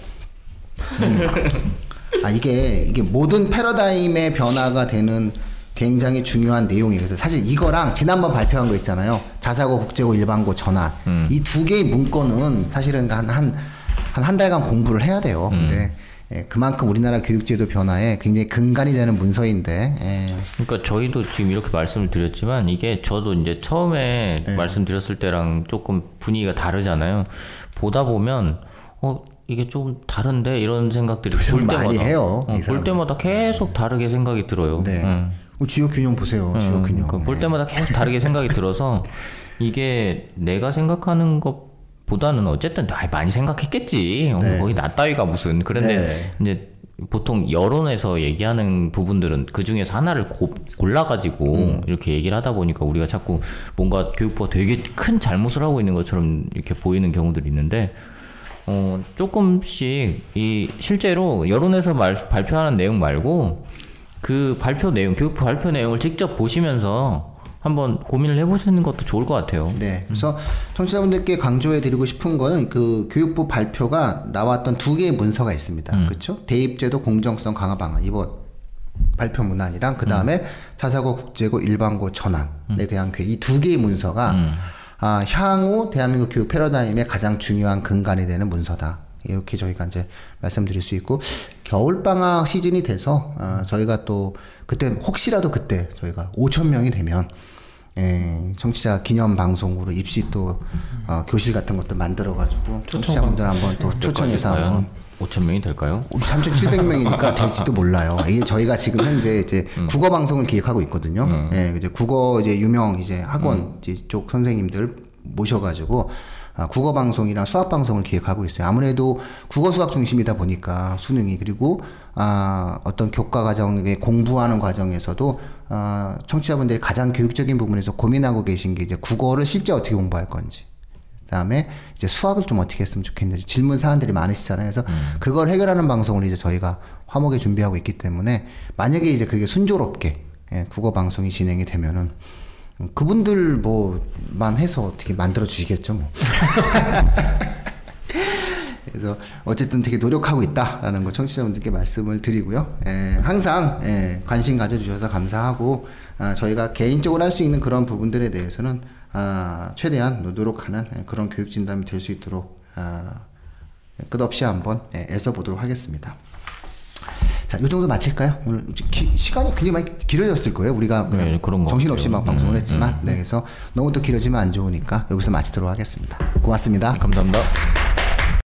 음. 아 이게 이게 모든 패러다임의 변화가 되는 굉장히 중요한 내용이에요. 그래서 사실 이거랑 지난번 발표한 거 있잖아요. 자사고, 국제고, 일반고 전환 이두 개의 문건은 사실은 한 한 한 한, 한 달간 공부를 해야 돼요. 근데 예, 그만큼 우리나라 교육제도 변화에 굉장히 근간이 되는 문서인데 예, 그러니까 저희도 지금 이렇게 말씀을 드렸지만 이게 저도 이제 처음에 네. 말씀드렸을 때랑 조금 분위기가 다르잖아요. 보다 보면 어 이게 좀 다른데 이런 생각들이 볼좀 때마다 많이 해요, 어, 이 볼. 때마다 계속 다르게 생각이 들어요. 네. 응. 어, 지역 균형 보세요. 지역 균형. 그러니까 볼 때마다 계속 다르게 생각이 들어서 이게 내가 생각하는 것 보다는 어쨌든 아, 많이 생각했겠지. 어, 네. 거의 나 따위가 무슨. 그런데 네. 이제 보통 여론에서 얘기하는 부분들은 그 중에서 하나를 고, 골라가지고 음. 이렇게 얘기를 하다 보니까 우리가 자꾸 뭔가 교육부가 되게 큰 잘못을 하고 있는 것처럼 이렇게 보이는 경우들이 있는데 어, 조금씩 이 실제로 여론에서 말, 발표하는 내용 말고 그 발표 내용, 교육부 발표 내용을 직접 보시면서 한번 고민을 해보시는 것도 좋을 것 같아요. 네. 그래서 청취자분들께 강조해 드리고 싶은 거는 그 교육부 발표가 나왔던 두 개의 문서가 있습니다. 그렇죠? 대입제도 공정성 강화 방안 이번 발표 문안이랑 그 다음에 자사고 국제고 일반고 전환에 대한 계획 이두 개의 문서가 아, 향후 대한민국 교육 패러다임의 가장 중요한 근간이 되는 문서다. 이렇게 저희가 이제 말씀드릴 수 있고 겨울 방학 시즌이 돼서 어, 저희가 또 그때 혹시라도 그때 저희가 5천 명이 되면 예, 청취자 기념 방송으로 입시 또 어, 교실 같은 것도 만들어 가지고 청취자분들 한번 또 초청해서 한번 5천 명이 될까요? 3,700명이니까 될지도 몰라요. 이게 저희가 지금 현재 이제 국어 방송을 기획하고 있거든요. 예, 이제 국어 이제 유명 이제 학원 이제 쪽 선생님들 모셔가지고 아, 국어 방송이랑 수학 방송을 기획하고 있어요. 아무래도 국어 수학 중심이다 보니까 수능이 그리고 아, 어떤 교과 과정에 공부하는 과정에서도 아, 청취자분들이 가장 교육적인 부분에서 고민하고 계신 게 이제 국어를 실제 어떻게 공부할 건지. 그다음에 이제 수학을 좀 어떻게 했으면 좋겠는지 질문 사안들이 많으시잖아요. 그래서 그걸 해결하는 방송을 이제 저희가 화목에 준비하고 있기 때문에 만약에 이제 그게 순조롭게 예, 국어 방송이 진행이 되면은 음, 그분들 뭐만 해서 어떻게 만들어 주시겠죠 뭐. 그래서 어쨌든 되게 노력하고 있다라는 거 청취자분들께 말씀을 드리고요. 예, 항상 예, 관심 가져주셔서 감사하고 아, 저희가 개인적으로 할 수 있는 그런 부분들에 대해서는 아, 최대한 노력하는 예, 그런 교육 진담이 될 수 있도록 아, 끝없이 한번 예, 애써 보도록 하겠습니다. 자, 요 정도 마칠까요? 오늘 기- 시간이 굉장히 많이 길어졌을 거예요. 우리가 그냥 네, 그런 것 정신없이. 막 방송을 음, 했지만, 네, 그래서 너무 또 길어지면 안 좋으니까 여기서 마치도록 하겠습니다. 고맙습니다. 감사합니다.